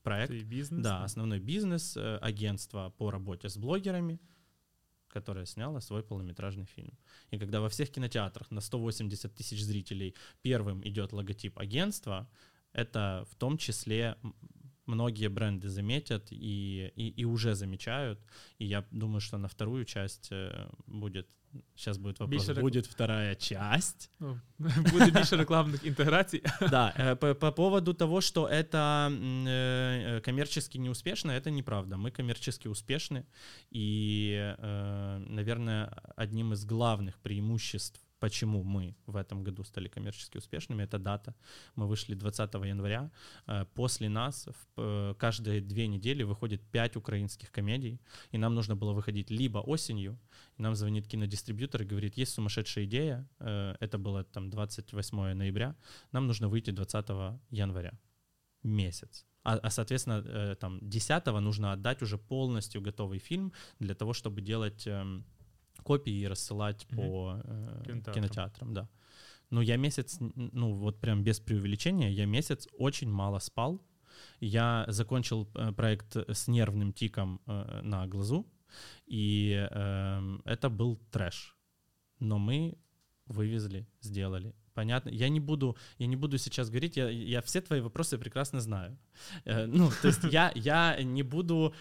проект, Твій бізнес. да, основной бизнес э, агентства по работе с блогерами, которое сняло свой полнометражный фильм. И когда во всех кинотеатрах на 180 тысяч зрителей первым идет логотип агентства, это в том числе многие бренды заметят и, и, и уже замечают. И я думаю, что на вторую часть э, будет... Сейчас будет вопрос. Больше рек- Будет вторая часть. Ну, Буде більше рекламних інтеграцій. Да, э, по, по поводу того, что это м, э, коммерчески неуспешно, это неправда. Мы коммерчески успешны, и, э, наверное, одним из главных преимуществ, почему мы в этом году стали коммерчески успешными, это дата. Мы вышли 20 января. Э, После нас э, каждые две недели выходит 5 украинских комедий, и нам нужно было выходить либо осенью, и нам звонит кинодистрибьютор и говорит, есть сумасшедшая идея, э, это было там 28 ноября, нам нужно выйти 20 января. Месяц. А, а, соответственно, там 10 нужно отдать уже полностью готовый фильм для того, чтобы делать эм, копии и рассылать по э, Кинотеатрам. кинотеатрам, да. Ну, я месяц, ну, вот прям без преувеличения, я месяц очень мало спал. Я закончил э, проект с нервным тиком э, на глазу, и эм, это был трэш. Но мы вывезли, сделали. Понятно. Я не буду, я не буду сейчас говорить, я, я все твои вопросы прекрасно знаю. Э, ну, то есть я, я не буду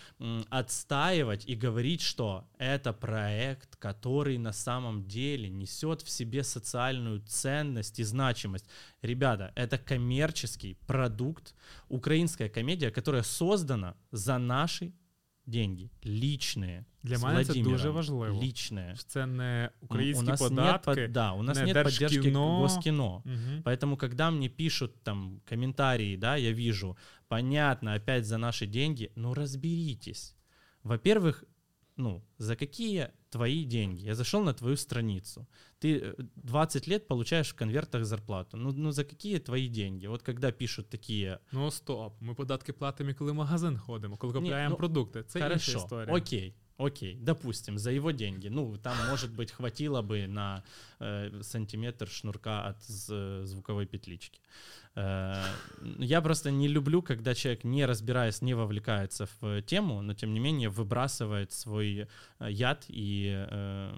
отстаивать и говорить, что это проект, который на самом деле несет в себе социальную ценность и значимость. Ребята, это коммерческий продукт, украинская комедия, которая создана за наши деньги, личные. Для с мене це дуже Владимиром, важливо. личное. Що Це не У українські нас податки. нет, под- да, у нас не нет поддержки Держкіно. Госкино. Мгм. Поэтому, когда мне пишут там комментарии, да, я вижу, понятно, опять за наши деньги, ну разберитесь. Во-первых, ну, за какие твои деньги? Я зашел на твою страницу. Ты э, 20 лет получаешь в конвертах зарплату. Ну, ну за какие твои деньги? Вот когда пишут такие, Ну стоп. Ми податки платимо, і коли в магазин ходимо, коли Ні, купляємо ну, продукти. Це інша хорошо, історія. окей, окей, допустим, за его деньги. Ну, там, может быть, хватило бы на э, сантиметр шнурка от з- звуковой петлички. Э, я просто не люблю, когда человек, не разбираясь, не вовлекается в тему, но, тем не менее, выбрасывает свой э, яд и э,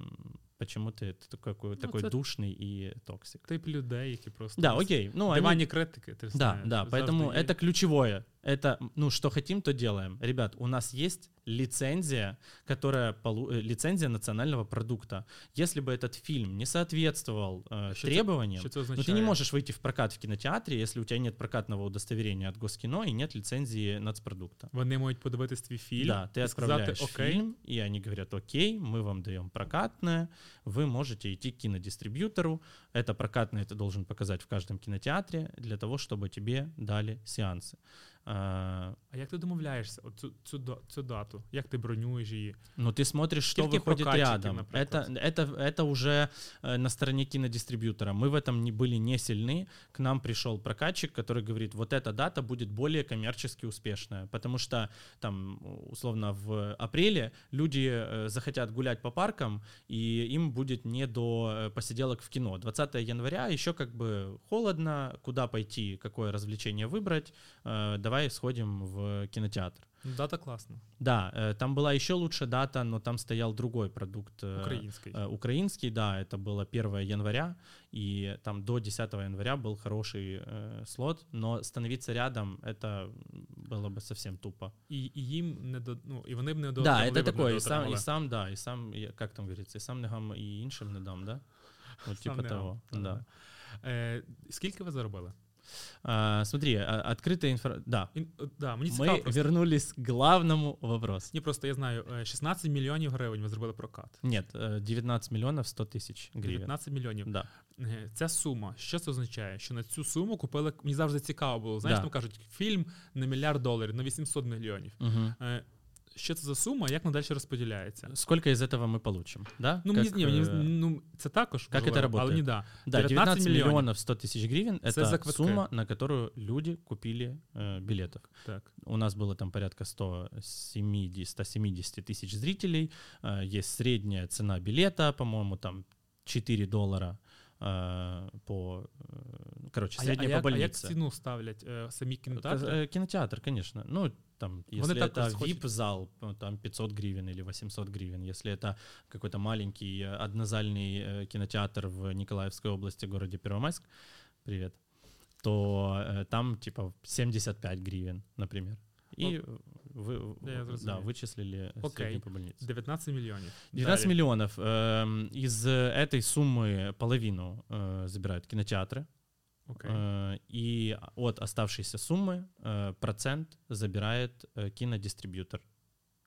почему-то ты такой, такой это- душный и токсик. Тип людей, які просто Да, окей. Ну, они- диванні критики. Ти Да, знаєш, да, завжди поэтому є. это ключевое. Это, ну, что хотим, то делаем. Ребят, у нас есть лицензия, которая полу- э, лицензия национального продукта. Если бы этот фильм не соответствовал э, Що це- требованиям, Що це ну, означає? ты не можешь выйти в прокат в кинотеатре, если у тебя нет прокатного удостоверения от Госкино и нет лицензии нацпродукта. Вони можуть подивитись твій фільм да, ты і сказати отправляешь окей. фильм, и они говорят, окей, мы вам даем прокатное, вы можете идти к кинодистрибьютору, это прокатное ты должен показать в каждом кинотеатре для того, чтобы тебе дали сеансы. А, А як ти домовляєшся от цю, цю, да- цю дату? Як ти бронюєш її? Ну, ты смотришь, что Скільки выходит прокатчиків, рядом. наприклад? Это, это, это уже э, на стороне кинодистрибьютора. Мы в этом не были не сильны. К нам пришел прокатчик, который говорит, вот эта дата будет более коммерчески успешная. Потому что там, условно, в апреле люди э, захотят гулять по паркам, и им будет не до э, посиделок в кино. 20 января еще как бы холодно, куда пойти, какое развлечение выбрать. Э, давай сходим в кинотеатр. Ну, дата класна. Да, э, там была еще лучше дата, но там стоял другой продукт. э, Український. э, Украинский, да, это было 1 января, и там до 10 января был хороший э, слот, но становиться рядом это было бы совсем тупо. І, і їм не до, ну, і вони б не до да, вони это б не такое, и сам, дотримали. и сам, да, и сам, я- как там говорится, и сам не гам, и іншим не дам, да? Вот Сам типа не того, гам, да. да. Е, скільки ви заробили? А, смотри, а, открытая инфра... Да, І, от, да, мені цікаво мы просто. вернулись к главному вопросу. Ні, просто я знаю, е, 16 мільйонів гривень ви зробили прокат. Нет, э, 19 миллионов 100 тысяч гривен. 19 мільйонів. Да. Е, Ця сума, що це означає? Що на цю суму купили. Мені завжди цікаво було. Знаєш, Да. там кажуть, фільм на мільярд доларів, на 800 мільйонів. Мгм. Е, Що це за сума, як надалі розподіляється? Сколько из этого мы получим, да? Ну, мені, Как, ні, мені, э, ну, це також как важливо, это работает? але ні, да. да, 19 19 миллионов. миллионов 100 тысяч гривен — Это за это квитки. сумма, на которую люди купили э, билетов. Так. У нас было там порядка 170, 170 тысяч зрителей. Э, Есть средняя цена билета, по-моему, там 4 доллара э, по... э, Короче, А, я- средняя а, як, по а як больнице. ціну ставлять е, самі Каз- кінотеатри? э, Кинотеатр, конечно. Ну, там, Вони если також это хочуть- VIP-зал, ну, там 500 гривен или 800 гривен. Если это какой-то маленький э, однозальный э, кинотеатр в Николаевской области, городе Первомайск, привет, то э, там типа 75 гривен, например. И э, вы, Да, я да, зрозумів. вычислили Окей. среднюю по больнице. 19 мільйонів. 19 Далі. миллионов. Эм, Из э, этой суммы половину э, забирают Окей. Э, И от оставшейся суммы э, процент забирает э, кинодистрибьютор.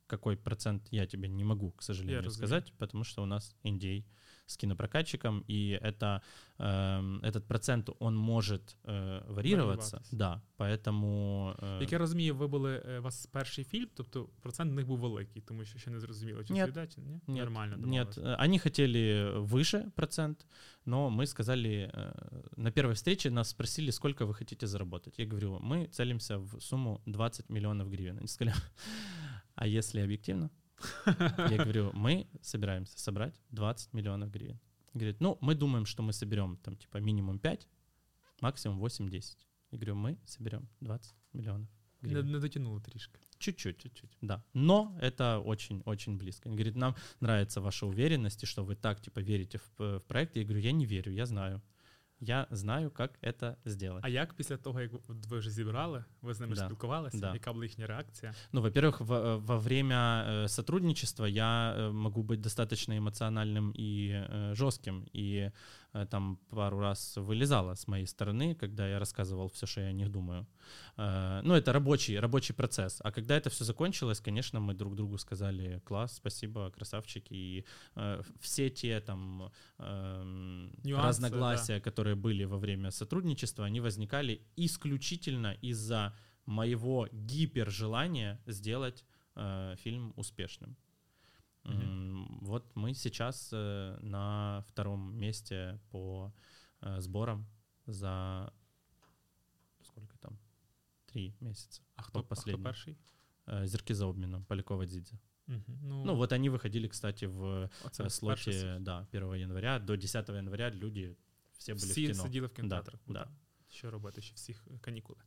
Какой процент, я тебе не могу, к сожалению, разумею. сказать, потому что у нас NDA с кинопрокатчиком, и это, эм, этот процент, он может э, варьироваться. Варьироваться. Да, поэтому... э, Як я розумію, ви були е, у вас перший фільм, тобто процент в них був великий, тому що ще не зрозуміло, чи Ні. це йде, чи ні? Нет, Нормально Нет, домовились. э, они хотели выше процент, но мы сказали, э, на первой встрече нас спросили, сколько вы хотите заработать. Я говорю, мы целимся в сумму 20 миллионов гривен. Они сказали, а если объективно? Я говорю, мы собираемся собрать 20 миллионов гривен. Говорит, ну, мы думаем, что мы соберем там типа минимум 5, максимум 8-10. Я говорю, мы соберем 20 миллионов гривен. не дотягнули трішки. Чуть-чуть, чуть-чуть, да. Но это очень-очень близко. Он говорит, нам нравится ваша уверенность, и что вы так, типа, верите в, э, в проект. Я говорю, я не верю, я знаю. Я знаю, как это сделать. А як після того, як ви вже зібрали, ви з ними Да. спілкувалися? Да. Яка була їхня реакція? Ну, во-первых, во, во время э, сотрудничества я э, могу быть достаточно эмоциональным и э, жестким. И э, там пару раз вылезало с моей стороны, когда я рассказывал все, что я о них думаю. Э, ну, это рабочий, рабочий процесс. А когда это все закончилось, конечно, мы друг другу сказали класс, спасибо, красавчики. И э, все те там эм, Нюансы, разногласия, которые были во время сотрудничества, они возникали исключительно из-за моего гипержелания сделать э, фильм успешным. М, Вот мы сейчас э, на втором месте по э, сборам за сколько там? Три месяца. А а хто последній? перший? Э, Зерки за обменом, Полякова Дзидзе. Угу. Ну, Ну вот они выходили, кстати, в э, слоте, да, 1 января. До 10 января люди все были Всі в кино. сиділи в кінотеатрах. да. Круто. Що робити? Ще всіх е, канікули.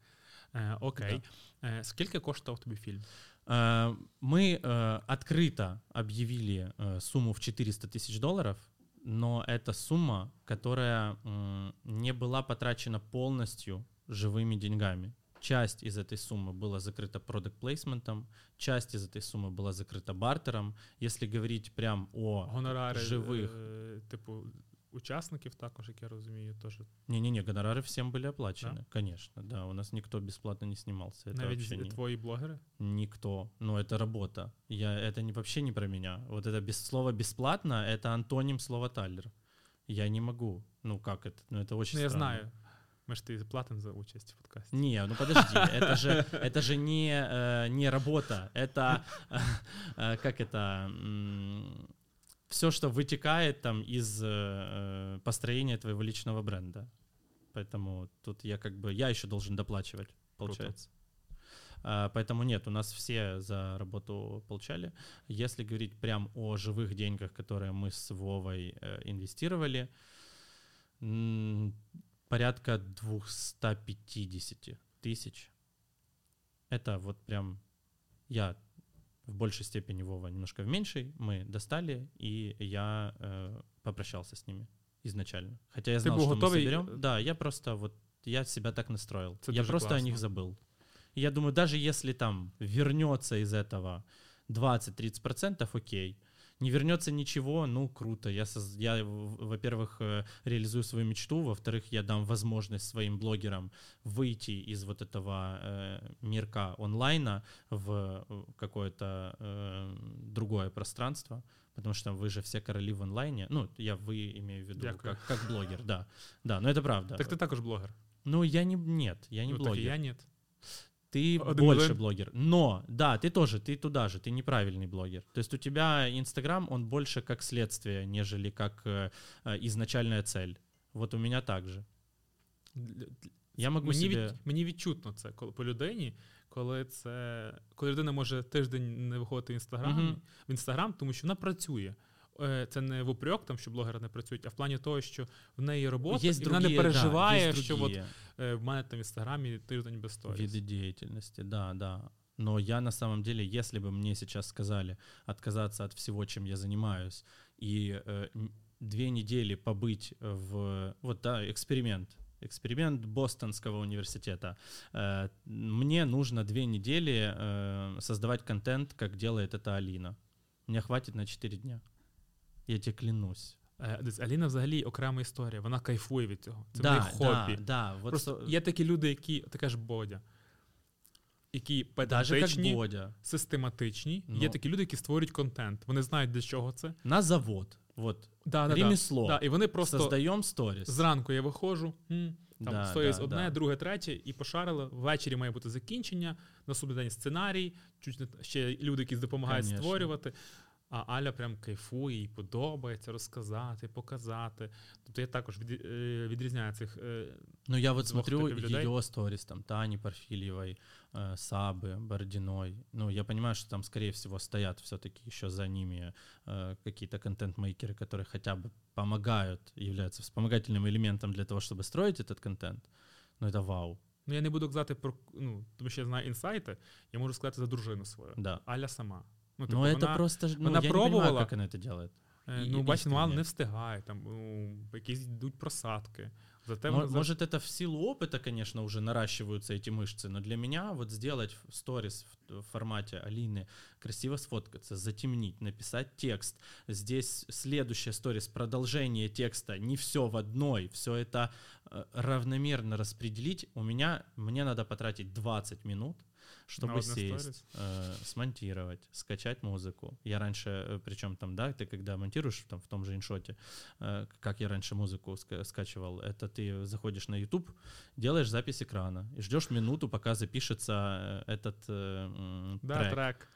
Е, окей. Е, скільки коштував тобі фільм? Э, Мы э, открыто объявили э, сумму в 400 тысяч долларов, но это сумма, которая м, не была потрачена полностью живыми деньгами. Часть из этой суммы была закрыта продукт плейсментом, часть из этой суммы была закрыта бартером. Если говорить прям о Гонорари живих. е, типу, учасників також, як я розумію, теж Не-не-не, гонорары всем были оплачены, конечно, да, у нас никто бесплатно не снимался, это навіть вообще з- не... твої блогери. Никто. Но это работа. Я, это не, вообще не про меня. Вот это без слова бесплатно, это антоним слова Тайлер. Я не могу. Ну как это? Ну это очень Ну, я странно. знаю. Ми ж ти платимо за участь в подкасті. Не, ну подожди, это же, это же не, э, не работа, это, э, э, как это, все, что вытекает там из э, построения твоего личного бренда. Поэтому тут я как бы, я еще должен доплачивать, получается. А, Поэтому нет, у нас все за работу получали. Если говорить прям о живых деньгах, которые мы с Вовой э, инвестировали, порядка 250 тысяч. Это вот прям я в большей степени Вова немножко в меньшей. Мы достали, и я э, попрощался с ними изначально. Хотя я Ты знал, был что мы готовый, соберем. Да, я просто вот я себя так настроил. Это я просто о классно. них забыл. И я думаю, даже если там вернется из этого 20-30%, окей. Не вернется ничего, ну круто. Я, соз- я во-первых, э, реализую свою мечту, во-вторых, я дам возможность своим блогерам выйти из вот этого э, мирка онлайна в э, какое-то э, другое пространство, потому что вы же все короли в онлайне. Ну, я вы имею в виду Дякую. как, как блогер, да. Да, но это правда. Так ти також блогер. Ну, я не, нет, я не ну, так блогер. і я ні Ты Один в больше один. блогер. Но, да, ты тоже, ты туда же, ты неправильный блогер. То есть у тебя Инстаграм, он больше как следствие, нежели как э, э, изначальная цель. Вот у меня так же. Я могу Мені, себе... від, мені відчутно це коли по людині, коли це коли людина може тиждень не виходити в інстаграм, Мгм. в інстаграм, тому що вона працює. Е, Це не в упрек, там, що блогери не працюють, а в плані того, що в неї робота, Есть і вона не другие, да, переживає, есть що от, другие е, в мене там в інстаграмі тиждень без сторіс. виды деятельности, да, да. Но я на самом деле, если бы мне сейчас сказали отказаться от всего, чем я занимаюсь, и э, н- две недели побыть в... Вот, да, эксперимент. Эксперимент Бостонского университета. Э, мне нужно две недели э, создавать контент, как делает это Алина. Мне хватит на 4 дня. Я тебе клянусь. Е, Аліна взагалі окрема історія, вона кайфує від цього. Це да, хобі. да, да. Вот Просто є такі люди, які, ти кажеш Бодя, які педантичні, Бодя. систематичні. Ну. Є такі люди, які створюють контент. Вони знають, для чого це. На завод. Вот. Да, да, Ремесло. Да. І вони просто Создаем сторис. зранку я виходжу, м, там Да, сторіс да, одне, да. друге, третє, і пошарили. Ввечері має бути закінчення, наступний день сценарій, чуть ще люди, які допомагають Конечно. створювати. А Аля прям кайфує, їй подобається розказати, показати. Тобто я також від, е, відрізняю цих. е, Ну, я вот двух смотрю таких людей. ее сторис, там, Тани Парфильевой, э, Сабы, Бородиной. Ну, я понимаю, что там, скорее всего, стоят все-таки еще за ними э, какие-то контент-мейкеры, которые хотя бы помогают, являются вспомогательным элементом для того, чтобы строить этот контент. Ну, это вау, Ну я не буду казати про ну, тому що я знаю інсайти, я можу сказати за дружину свою. да. Аля сама. Ну, Но это вона, просто, ж- ну, она я не пробовала? понимаю, как она это делает. Е, і- Ну, бачите, мало искренне. не встигає, там ну, якісь йдуть просадки. Зате Мо- ми за- Может, это в силу опыта, конечно, уже наращиваются эти мышцы, но для меня вот сделать в- сторис в в формате Алины, красиво сфоткаться, затемнить, написать текст. Здесь следующая сторис, продолжение текста, не все в одной, все это э, равномерно распределить. У меня, мне надо потратить 20 минут, На чтобы сесть, э, смонтировать, скачать музыку. Я раньше, причем там, да, ты когда монтируешь там в том же иншоте, э, как я раньше музыку ска- скачивал, это ты заходишь на YouTube, делаешь запись экрана и ждешь минуту, пока запишется э, этот э, да, трек. трек.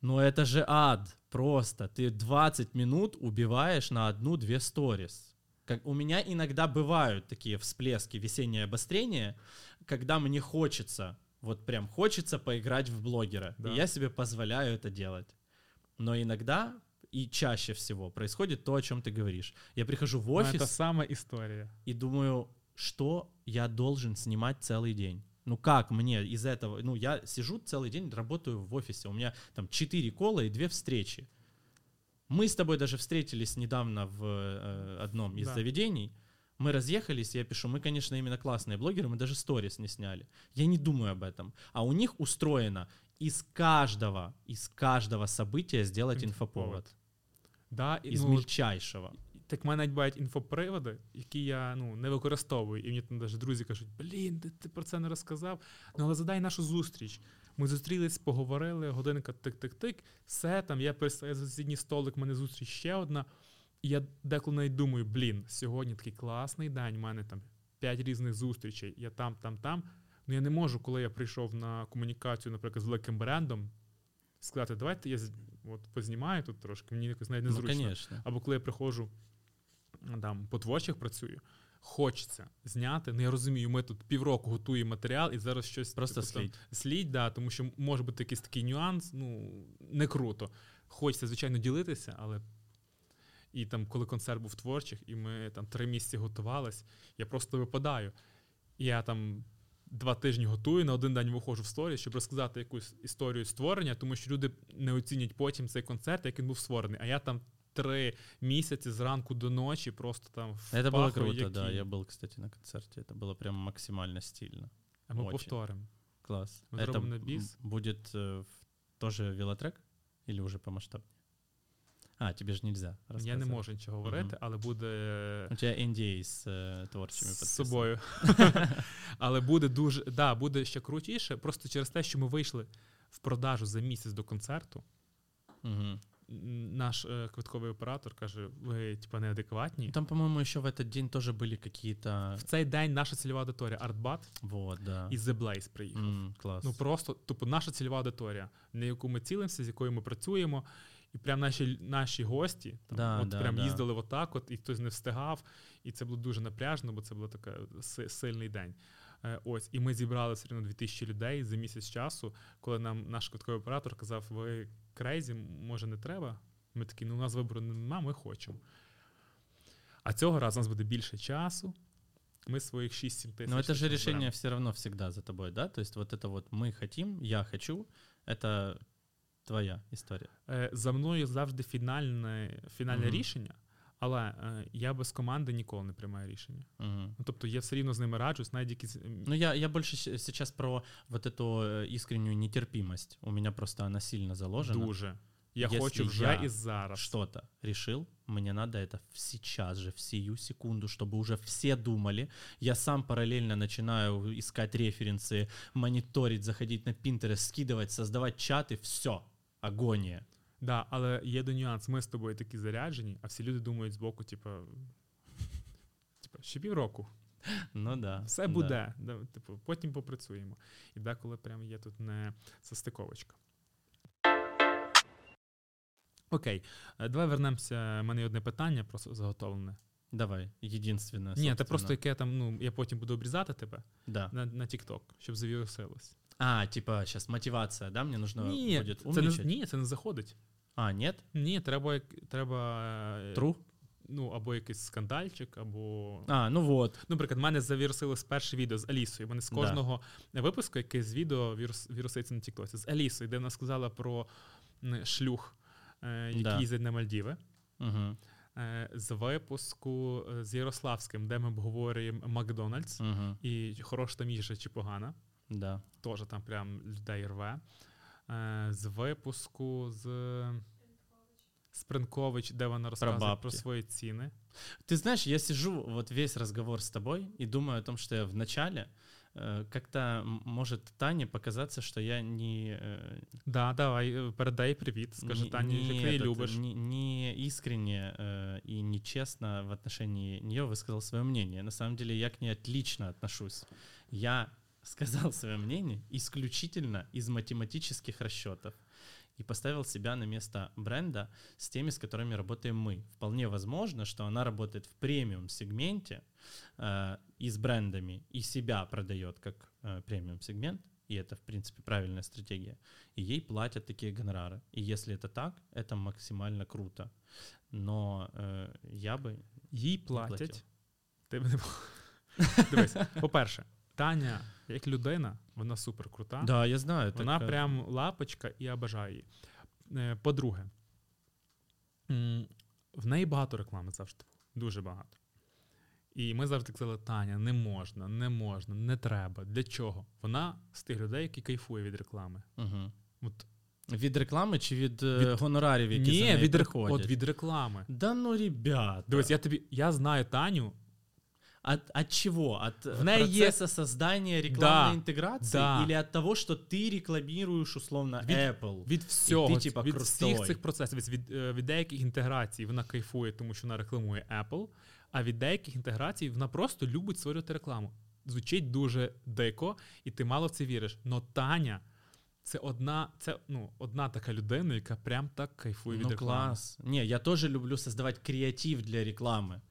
Но это же ад просто. Ты 20 минут убиваешь на одну-две сторис. Как у меня иногда бывают такие всплески, весеннее обострение, когда мне хочется, вот прям хочется поиграть в блогера. Да. И я себе позволяю это делать. Но иногда и чаще всего происходит то, о чем ты говоришь. Я прихожу в офис Це сама історія. и думаю, что я должен снимать целый день. Ну как мне из этого? Ну я сижу целый день, работаю в офисе. У меня там 4 кола и 2 встречи. Мы с тобой даже встретились недавно в э, одном из Да. заведений. Мы разъехались, я пишу, мы, конечно, именно классные блогеры, мы даже сторис не сняли. Я не думаю об этом. А у них устроено из каждого, из каждого события сделать Інфоповод. инфоповод. Да, і, Из ну, мельчайшего. Так в мене навіть бувають інфоприводи, які я ну, не використовую. І мені там навіть друзі кажуть: блін, ти, ти про це не розказав. Ну але задай нашу зустріч. Ми зустрілись, поговорили, годинка тик-тик-тик, все там, я перестаю за сусідній столик, в мене зустріч ще одна. І я деколи навіть думаю, блін, сьогодні такий класний день, у мене там п'ять різних зустрічей, я там, там, там. Ну я не можу, коли я прийшов на комунікацію, наприклад, з великим брендом, сказати, давайте я от, познімаю тут трошки, мені якось навіть Ну, незручно. конечно. Або коли я приходжу там, по творчих працюю, хочеться зняти. Ну я розумію, ми тут півроку готуємо матеріал і зараз щось Просто типу, там слить. слідь, да, тому що може бути якийсь такий нюанс, ну не круто. Хочеться, звичайно, ділитися, але. І там, коли концерт був творчих, і ми там три місяці готувались, я просто випадаю. І я там два тижні готую, на один день виходжу в сторі, щоб розказати якусь історію створення, тому що люди не оцінять потім цей концерт, як він був створений. А я там три місяці зранку до ночі просто там Это было впахую, круто, як да. кінь. Я был, кстати, на концерте. Это было прям максимально стильно. А ми очень. повторимо. Класс. Мы это зробим на м, бис. будет э, в- тоже велотрек или уже по масштабнее? А, тебе же нельзя. Я не рассказывать. можу нічого говорити, але буде У тебя NDA с э, творчими з подписан. собою. Але буде дуже, да, буде ще крутіше, просто через те, що ми вийшли в продажу за місяць до концерту. Мгм. м, Наш е, квитковий оператор каже: ви типа неадекватні. Ну, Там, по-моему, еще в этот день тоже были какие-то... В цей день наша цільова аудиторія Артбат Вот, да. і The Blaze приїхав. М, класс. Ну просто, типу, наша цільова аудиторія, на яку ми цілимося, з якою ми працюємо. І прям наші, наші гості там, Да, от да, прям да. їздили отак, от, і хтось не встигав. І це було дуже напряжно, бо це був такий сильний день. Е, ось, і ми зібрали все одно 2000 людей за місяць часу, коли нам наш квитковий оператор казав: ви крейзі, може не треба? Ми такі, ну у нас вибору нема, ми хочемо. А цього разу у нас буде більше часу. Ми своїх 6-7 тисяч. Но это же точно решение зберемо. все равно всегда за тобой, да? То есть вот это вот мы хотим, я хочу, это твоя история. Е, За мною завжди фінальне, фінальне Мгм. рішення, але е, я без команди ніколи не приймаю рішення. Мгм. Ну, тобто я все рівно з ними раджусь, навіть якісь. м, Ну, я, я больше щ- сейчас про вот эту э, искреннюю нетерпимость. У меня просто она сильно заложена. Дуже. Я Если хочу вже я і зараз. Что-то решил, мне надо это в- сейчас же, в сию секунду, чтобы уже все думали. Я сам параллельно начинаю искать референсы, мониторить, заходить на Pinterest, скидывать, создавать чаты, все, Агония. Да, але є до нюанс. Ми з тобою такі заряджені, а всі люди думають збоку, типу, типу, ще півроку. Ну да. Все буде. Да, типу, потім попрацюємо. І деколи прям є тут не состиковочка. Окей, е, давай вернемося. У мене є одне питання, просто заготовлене. Давай, единственное. Ні, це просто яке там, ну, я потім буду обрізати тебе Да. на, на TikTok, щоб завірусилось. А, типа, сейчас мотивация, да, мне нужно Ні, будет це не, ні, це не заходить. А, нет? Ні, треба, треба е, True? ну, або якийсь скандальчик, або. А, ну вот. Ну, Наприклад, мене завірусилось перше відео з Алісою. Мене з Да. кожного випуску якесь відео вірус, віруситься на Тіктосі. З Алісою, де вона сказала про шлюх, е, який Да. їздить на Мальдіви. Е, з випуску з Ярославським, де ми обговорюємо Макдональдс, Мгм. і хороша там їжа чи погана. Да. Теж там прям людей рве. Е, з випуску з Спринкович, де вона розказує про, бабки. свої ціни. Ты знаешь, я сижу вот весь разговор с тобой и думаю о том, что я в начале э, как-то м- может Тане показаться, что я не, э, Да, давай, е, передай привіт. Скажи не- Тані, не як ти її этот, любиш. Не, не искренне э, и нечестно в отношении нее высказал свое мнение. На самом деле я к ней отлично отношусь. Я сказал свое мнение исключительно из математических расчетов и поставил себя на место бренда с теми, с которыми работаем мы. Вполне возможно, что она работает в премиум сегменте э, и с брендами, и себя продает как э, премиум сегмент, и это, в принципе, правильная стратегия. И ей платят такие гонорары. И если это так, это максимально круто. Но э, я бы... Їй платив. платять. Ти б не Дивись, по-перше, Таня, як людина, вона супер крута. Да, я знаю. Вона так, прям лапочка і обожаю її. Е, По-друге, в неї багато реклами завжди. Дуже багато. І ми завжди казали: Таня, не можна, не можна, не треба. Для чого? Вона з тих людей, які кайфує від реклами. Мгм. От, Від реклами чи від, е, Від- гонорарів, які за ні, від, приходять? от від реклами. Да ну, ребята. Дивись, я тобі я знаю Таню. От, от чего? От В э, ней процесса создания рекламной Да, интеграции? да. Или от того, что ты рекламируешь условно Від- Apple? Від всього, типа, від всіх крутой. цих процесів, від, від, е, від деяких інтеграцій вона кайфує, тому що вона рекламує Apple, а від деяких інтеграцій вона просто любить створювати рекламу. Звучить дуже дико, і ти мало в це віриш. Но Таня це одна, це, ну, одна така людина, яка прям так кайфує від ну реклами. класс. Не, я тоже люблю создавать креатив для рекламы,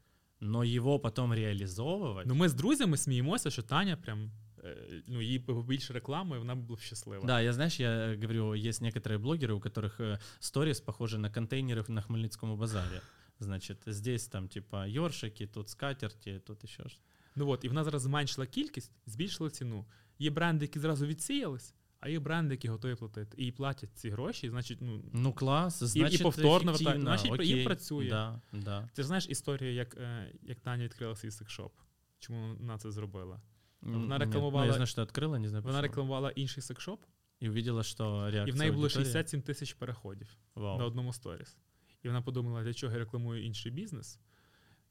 но его потом реализовывать. Ну, ми з друзями сміємося, що Таня прям. е, Ну, їй більше реклами, і вона була б щаслива. Да, я знаешь, я э, говорю, есть некоторые блогеры, у которых э, сторис похожи на контейнеры на Хмельницком базаре. Значит, здесь там типа ёршики, тут скатерти, тут еще что Ну от, і вона зараз зменшила кількість, збільшила ціну. Є бренди, які зразу відсіялись, а є бренди, які готові платити. І платять ці гроші, значить, ну. Ну класс, значит, повторно так, эффективно, значить, їм окей, працює. Да, да. Ти ж знаєш історію, як, е, як Таня відкрила свій секшоп. Чому вона це зробила? М, Она нет, рекламовала- ну, я знаю, что открыла, не знаю Вона рекламувала інший секшоп, И увидела, что реакция і в неї було аудитории- 67 тисяч переходів Вау. на одному сторіс. І вона подумала, для чого я рекламую інший бізнес.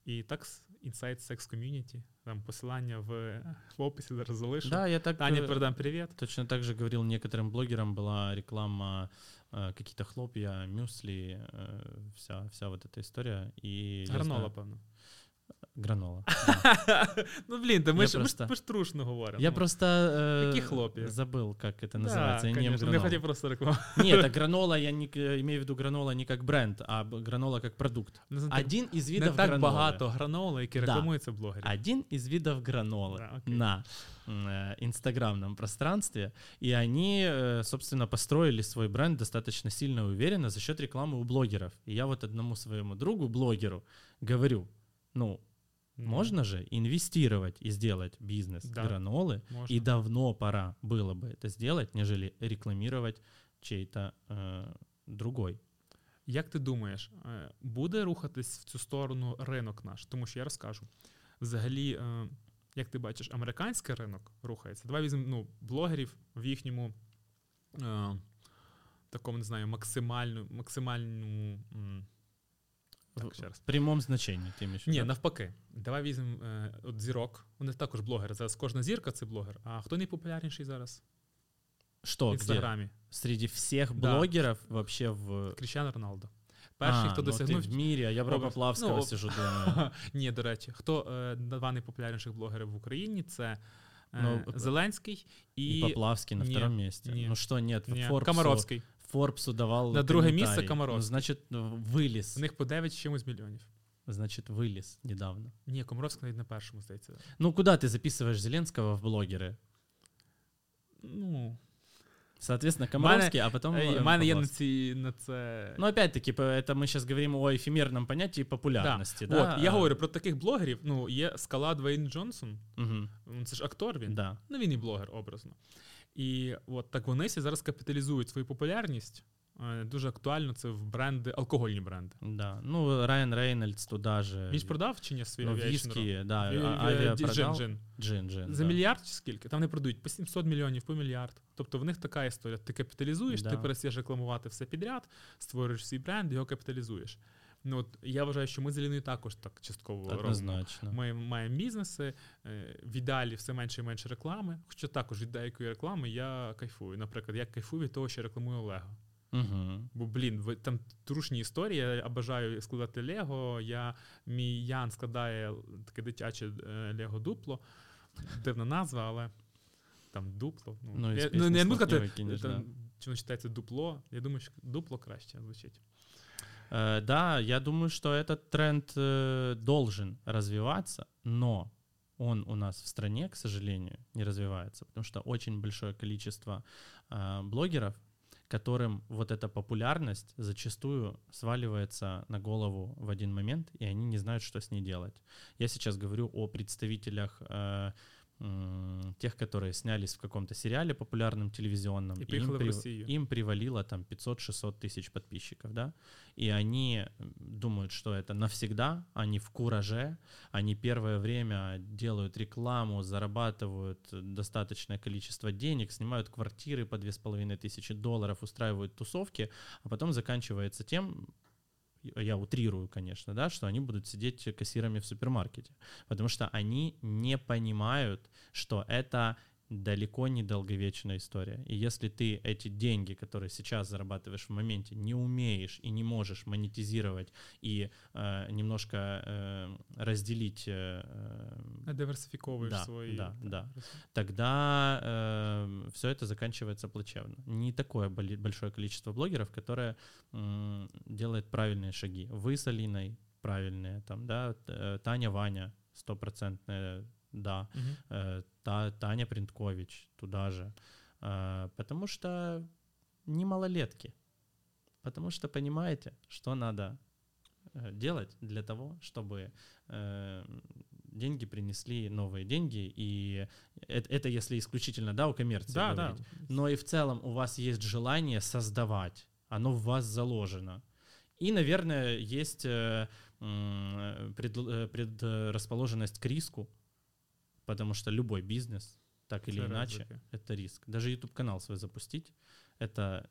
І так Inside Sex Community, там посилання в, в описі зараз залишу. Да, я так Таня э, передам привіт. точно так же говорил некоторым блогерам, была реклама э, какие-то хлопья, мюсли, э, вся, вся вот эта история. И Гранола, знаю- певно. Гранола. ну, блін, та ми Я ж, ми, ж, просто- ми ж трушно говоримо. Я Ну, просто э, Какие хлопья? забыл, как это да, называется. я не ем конечно, не гранолу. хотів просто рекламу. Нет, а гранола, я не, к- имею в виду гранола не как бренд, а б- гранола как продукт. Не, знаю, Один из не видов так гранолы. багато граноли, які Да. рекламуються блогерів. Один из видов гранолы Да, окей. на м, э, инстаграмном пространстве, и они, э, собственно, построили свой бренд достаточно сильно и уверенно за счет рекламы у блогеров. И я вот одному своему другу, блогеру, говорю, ну, Ну, можно же инвестировать и сделать бизнес Да. гранолы, можна. и давно пора было бы это сделать, нежели рекламировать чей-то э, другой. Як ти думаєш, е, буде рухатись в цю сторону ринок наш? Тому що я розкажу. Взагалі, е, як ти бачиш, американський ринок рухається. Давай візьмемо ну, блогерів в їхньому е, такому, не знаю, максимальну, максимальному. м, В- так, ще раз. В прямом значении, ты имеешь Ні, навпаки. Давай візьмемо е, от зірок. Вони також блогери. Зараз кожна зірка це блогер. А хто найпопулярніший зараз? Что, в где? інстаграмі? Среди всех Да. блогеров вообще в... Кріщано Роналдо. Перший, А, хто ну досягнув. в мире, а я про образ. Поплавского Ну, сижу, думаю. Ні, до речі, хто е, два найпопулярніших блогери в Україні? Це е, Ну, Зеленський і, И Поплавский на втором месте. не, Ну что, нет, Ні, Форбсу, Комаровський. Форбсу давал На друге місце комментарий. Комаровський. Ну, значит, вылез. У них по 9 з чимось мільйонів. Значит, вылез недавно. Ні, Комаровський навіть на першому здається. Ну, куда ты записываешь Зеленского в блогеры? Ну, Соответственно, Мене- Комаровский, а потом... у э, мене є на Поплавский. ці на це. Ну, опять-таки, по- это мы сейчас говорим о эфемерном понятии популярности, да? От, я А, говорю про таких блогерів. Ну, є скала Двейн Джонсон. мгм, Ну, Це ж актор він. Да. Ну, він і блогер, образно. І от так вони всі зараз капіталізують свою популярність Е, Дуже актуально це в бренди, алкогольні бренди. Да. Ну, Райан Рейнольдс туда же. Він ж продав чи ні свій ну, виски, да, Ві- а- джин, джин. Джин, джин, За да. мільярд чи скільки? Там не продають по 700 мільйонів, по мільярд. Тобто в них така історія. Ти капіталізуєш, ти Да. перестаєш рекламувати все підряд, створюєш свій бренд, його капіталізуєш. Ну от я вважаю, що ми з Аліною також так частково робимо. Ми маємо бізнеси, е, в ідеалі все менше і менше реклами. Хоча також від деякої реклами я кайфую. Наприклад, я кайфую від того, що рекламую Лего. Мгм. Бо, блін, там трушні історії. Я бажаю складати Лего. Я, мій Ян складає таке дитяче е, Лего дупло. Дивна назва, але там дупло. Ну, із я, пісні не казати, чи воно читається дупло. Я думаю, що дупло краще звучить. Э, Да, я думаю, что этот тренд э, должен развиваться, но он у нас в стране, к сожалению, не развивается, потому что очень большое количество э, блогеров, которым вот эта популярность зачастую сваливается на голову в один момент, и они не знают, что с ней делать. Я сейчас говорю о представителях тех, которые снялись в каком-то сериале популярном телевизионном, И им, приехали в прив- им привалило там 500-600 тысяч подписчиков, да, и они думают, что это навсегда, они в кураже, они первое время делают рекламу, зарабатывают достаточное количество денег, снимают квартиры по 2500 долларов, устраивают тусовки, а потом заканчивается тем, я утрирую, конечно, да, что они будут сидеть кассирами в супермаркете, потому что они не понимают, что это далеко не долговечная история. И если ты эти деньги, которые сейчас зарабатываешь в моменте, не умеешь и не можешь монетизировать и э, немножко э, разделить, э, э, Не диверсифіковуєш Да, свої. да, так, да. ресурси. тогда все это заканчивается плачевно. Не такое боли- большое количество блогеров, которое м, делает правильные шаги. Вы с Алиной правильные, там, да, т- э, Таня, Ваня, стопроцентная, да, э, Та- Таня Принткович туда же. Э, Потому что не малолетки. Потому что понимаете, что надо э, делать для того, чтобы э, деньги принесли новые деньги. И это, это если исключительно, да, у коммерции Да, да. Но и в целом у вас есть желание создавать. Оно в вас заложено. И, наверное, есть э, э, предрасположенность к риску, потому что любой бизнес, так или Це иначе, ризики. это риск. Даже YouTube канал свой запустить, это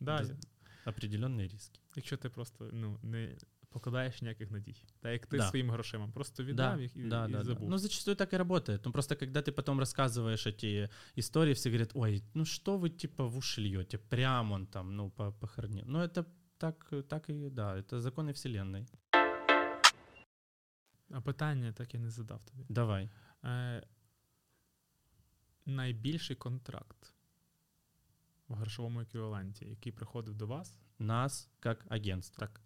Да, Без- определенные риски. Якщо ти просто ну, не покладаєш ніяких надій. Та як ти Да. своїми грошима просто віддав їх і, да, і да, да. забув. Ну, зачастую так и работает. Ну, просто когда ты потом рассказываешь эти истории, все говорят, ой, ну что вы типа в уши льете, прям он там, ну, по похороне. Ну, это так, так и, да, это законы вселенной. А питання так я не задав тобі. Давай. Е, найбільший контракт в грошовому еквіваленті, який приходив до вас, Нас как агентство. так.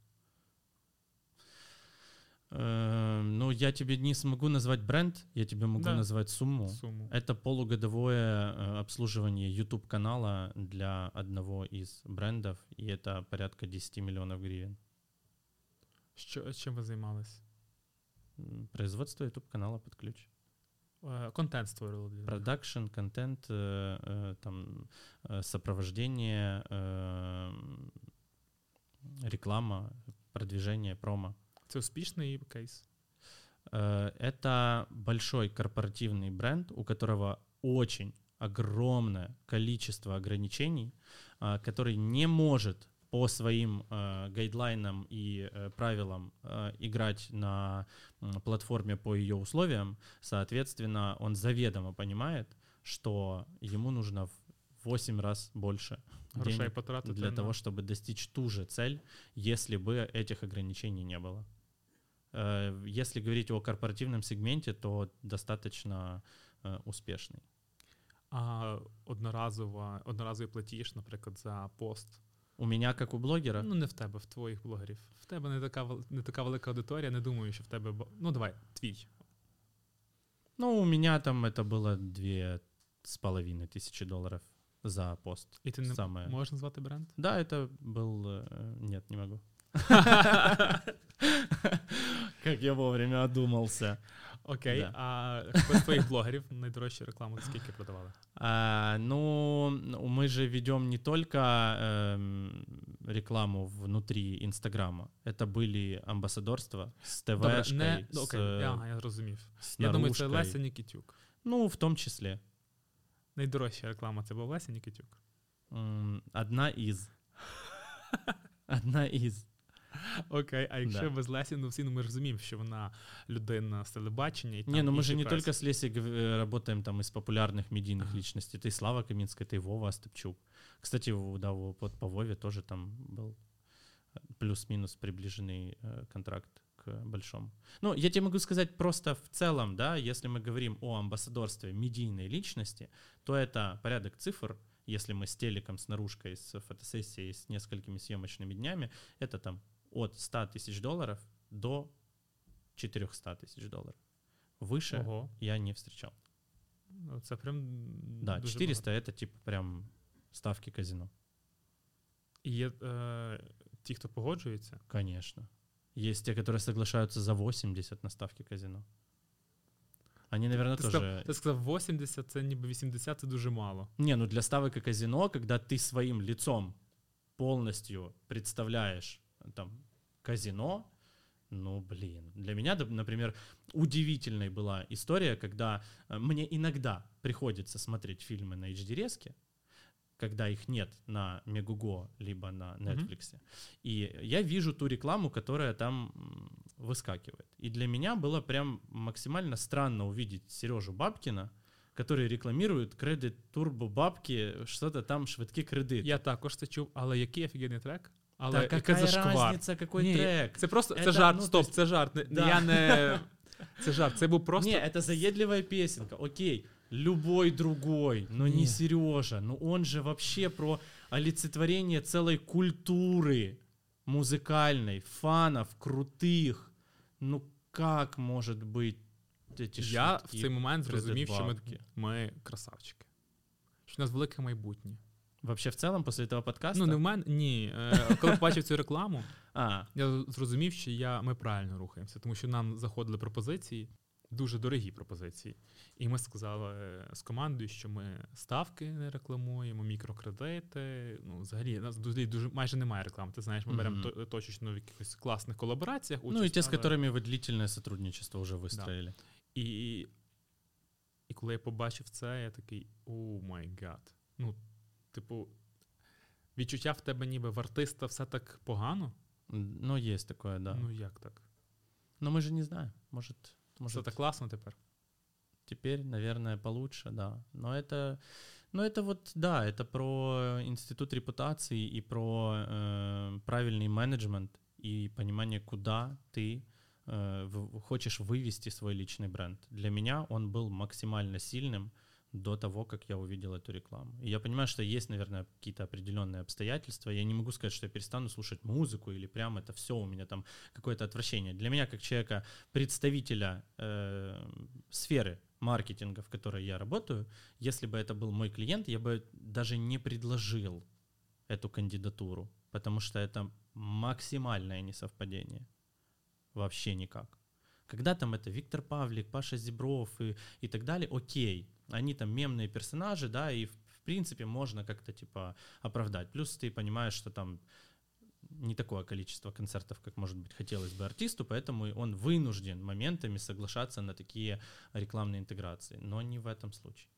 Э, ну, я тебе не смогу назвать бренд, я тебе могу Да. назвать сумму. Суму. Это полугодовое э, обслуживание YouTube канала для одного из брендов, и это порядка 10 миллионов гривен. Що, чим ви займались? Производство YouTube канала под ключ. Е, контент них. Продакшн, контент, э, э, там э, сопровождение, э, реклама, продвижение, промо. Це успішний кейс. Э, Это большой корпоративный бренд, у которого очень огромное количество ограничений, а, который не может по своим э, гайдлайнам и э, правилам э, играть на м, платформе по ее условиям. Соответственно, он заведомо понимает, что ему нужно в 8 раз больше Грошей денег для на- того, чтобы достичь ту же цель, если бы этих ограничений не было. Э, Если говорить о корпоративном сегменте, то достаточно э, успешный. А одноразова, одноразовий платіж, наприклад, за пост. У меня, как у блогера, Ну, не в тебе, в твоїх блогерів. В тебе не така, вел- не така велика аудиторія, не думаю, що в тебе. бо- Ну, давай, твій. ну, у меня там это было две с половиной тысячи долларов за пост. І ти не Самое. можеш назвати бренд? Да, это был... э, Нет, не могу. Как я вовремя одумался. Окей, Да. а хто з твоїх блогерів найдорожчу рекламу скільки продавали? А, ну, мы же ведем не только эм, рекламу внутри Инстаграма. Это были амбассадорства с Добре, ТВшкой, не ну, с, окей, я, я зрозумів. с Я думаю, це наружкой. Леся Нікітюк. Ну, в том числе. Найдорожча реклама це була Леся Нікітюк. М, Одна из. Одна из. Окей, а якщо Да. без Лесі, ну всі ну, ми ж розуміємо, що вона людина з телебачення і там Не, ну мы інші же не преси. только с Лесей гов- э, работаем там из популярных медийных личностей. Ты Слава Каминская, ты Вова Остапчук. Кстати, у- да, у- вот по Вове тоже там был э, плюс-минус приближенный э, контракт к большому. Ну, я тебе могу сказать просто в целом, да, если мы говорим о амбассадорстве медийной личности, то это порядок цифр, если мы с телеком, с наружкой, с фотосессией, с несколькими съемочными днями, это там от 100 тысяч долларов до 400 тысяч долларов. Выше Ого, я не встречал. ну, це прям Да, дуже 400 это типа прям ставки казино. багато. І є е, ті, хто погоджується. Конечно. Есть те, которые соглашаются за 80 на ставки казино. Они, наверное, Ти тоже... сказав, ти сказав 80, це ніби 80 це дуже мало. Не, ну для ставок и казино, когда ты своим лицом полностью представляешь э, там казино, ну блин. Для меня, например, удивительной была история, когда э, мне иногда приходится смотреть фильмы на HD-резке, когда их нет на Мегуго либо на Netflix. И я вижу ту рекламу, которая там выскакивает. И для меня было прям максимально странно увидеть Сережу Бабкина, который рекламирует кредит турбо бабки, что-то там швидкі кредити. Я також це чув, але який офігенний трек. Але Да яке какая зашквар. разница, какой Ні, трек? Це просто це Это, жарт. ну, Стоп, то есть- це жарт. Не- Да. Я не це жарт. Це був просто Не, это заедливая песенка, окей. Любой другой, но не Не. Сережа. Ну он же вообще про олицетворение целой культуры музыкальной, фанов, крутых. Ну как может быть эти я в швидкі цей момент зрозумів, що ми, кредит-бабки? ми красавчики. Що в нас велике майбутнє. Вообще в целом после этого подкаста? Ну, не в мене. Ні. Е, Коли побачив цю рекламу, А, я зрозумів, що я, ми правильно рухаємося, тому що нам заходили пропозиції, дуже дорогі пропозиції. І ми сказали е, з командою, що ми ставки не рекламуємо, мікрокредити. Ну, взагалі, у нас дуже, дуже майже немає реклами. Ти знаєш, ми беремо Мгм. то- точечно в якихось класних колабораціях. ну и участь, те, с але- которыми вы длительное сотрудничество уже выстроили. І, і коли я побачив це, я такий о май гад. Ну, типу, відчуття в тебе ніби в артиста все так погано. Ну, есть такое, да. Ну як так? Но мы же не знаем. Может, Все может так класно тепер. теперь, наверное, получше, да. Но это, ну это вот, да, это про институт репутации и про э, правильный менеджмент и понимание, куда ты э, в- хочешь вывести свой личный бренд. Для меня он был максимально сильным до того, как я увидел эту рекламу. И я понимаю, что есть, наверное, какие-то определенные обстоятельства. Я не могу сказать, что я перестану слушать музыку или прям это все у меня там какое-то отвращение. Для меня, как человека, представителя э, сферы маркетинга, в которой я работаю, если бы это был мой клиент, я бы даже не предложил эту кандидатуру, потому что это максимальное несовпадение. Вообще никак. Когда там это Виктор Павлик, Паша Зебров и, и так далее, окей, они там мемные персонажи, да, и в, в принципе можно как-то типа оправдать. Плюс ты понимаешь, что там не такое количество концертов, как, может быть, хотелось бы артисту, поэтому он вынужден моментами соглашаться на такие рекламные интеграции, но не в этом случае.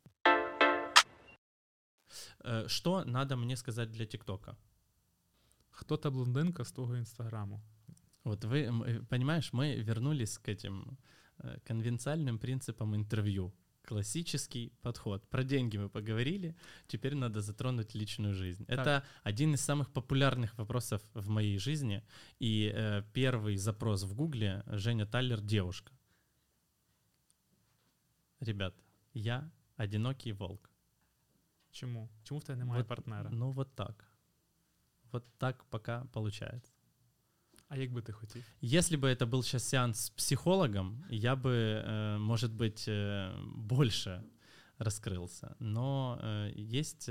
Э, Что надо мне сказать для ТикТока? Хто та блондинка з того інстаграму? Вот вы, э, понимаешь, мы вернулись к этим э, конвенциальным принципам интервью. Классический подход. Про деньги мы поговорили, теперь надо затронуть личную жизнь. Так. Это один из самых популярных вопросов в моей жизни. И э, первый запрос в Гугле Женя Таллер девушка. Ребят, я одинокий волк. Чому? Чому в тебе немає Вот, партнера? Ну вот так. Вот так пока получается. А як би ти хотів? Если бы это был сейчас сеанс с психологом, я бы, э, может быть, э, больше раскрылся. Но э, есть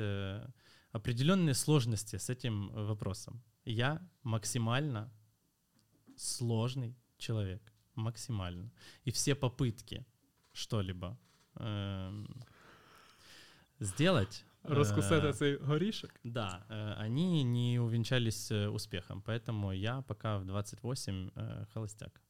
определенные сложности с этим вопросом. Я максимально сложный человек, максимально. И все попытки что-либо эм, сделать... Э, цей горішок. да, э, они не увенчались э, успехом, поэтому я пока в 28 э, холостяк.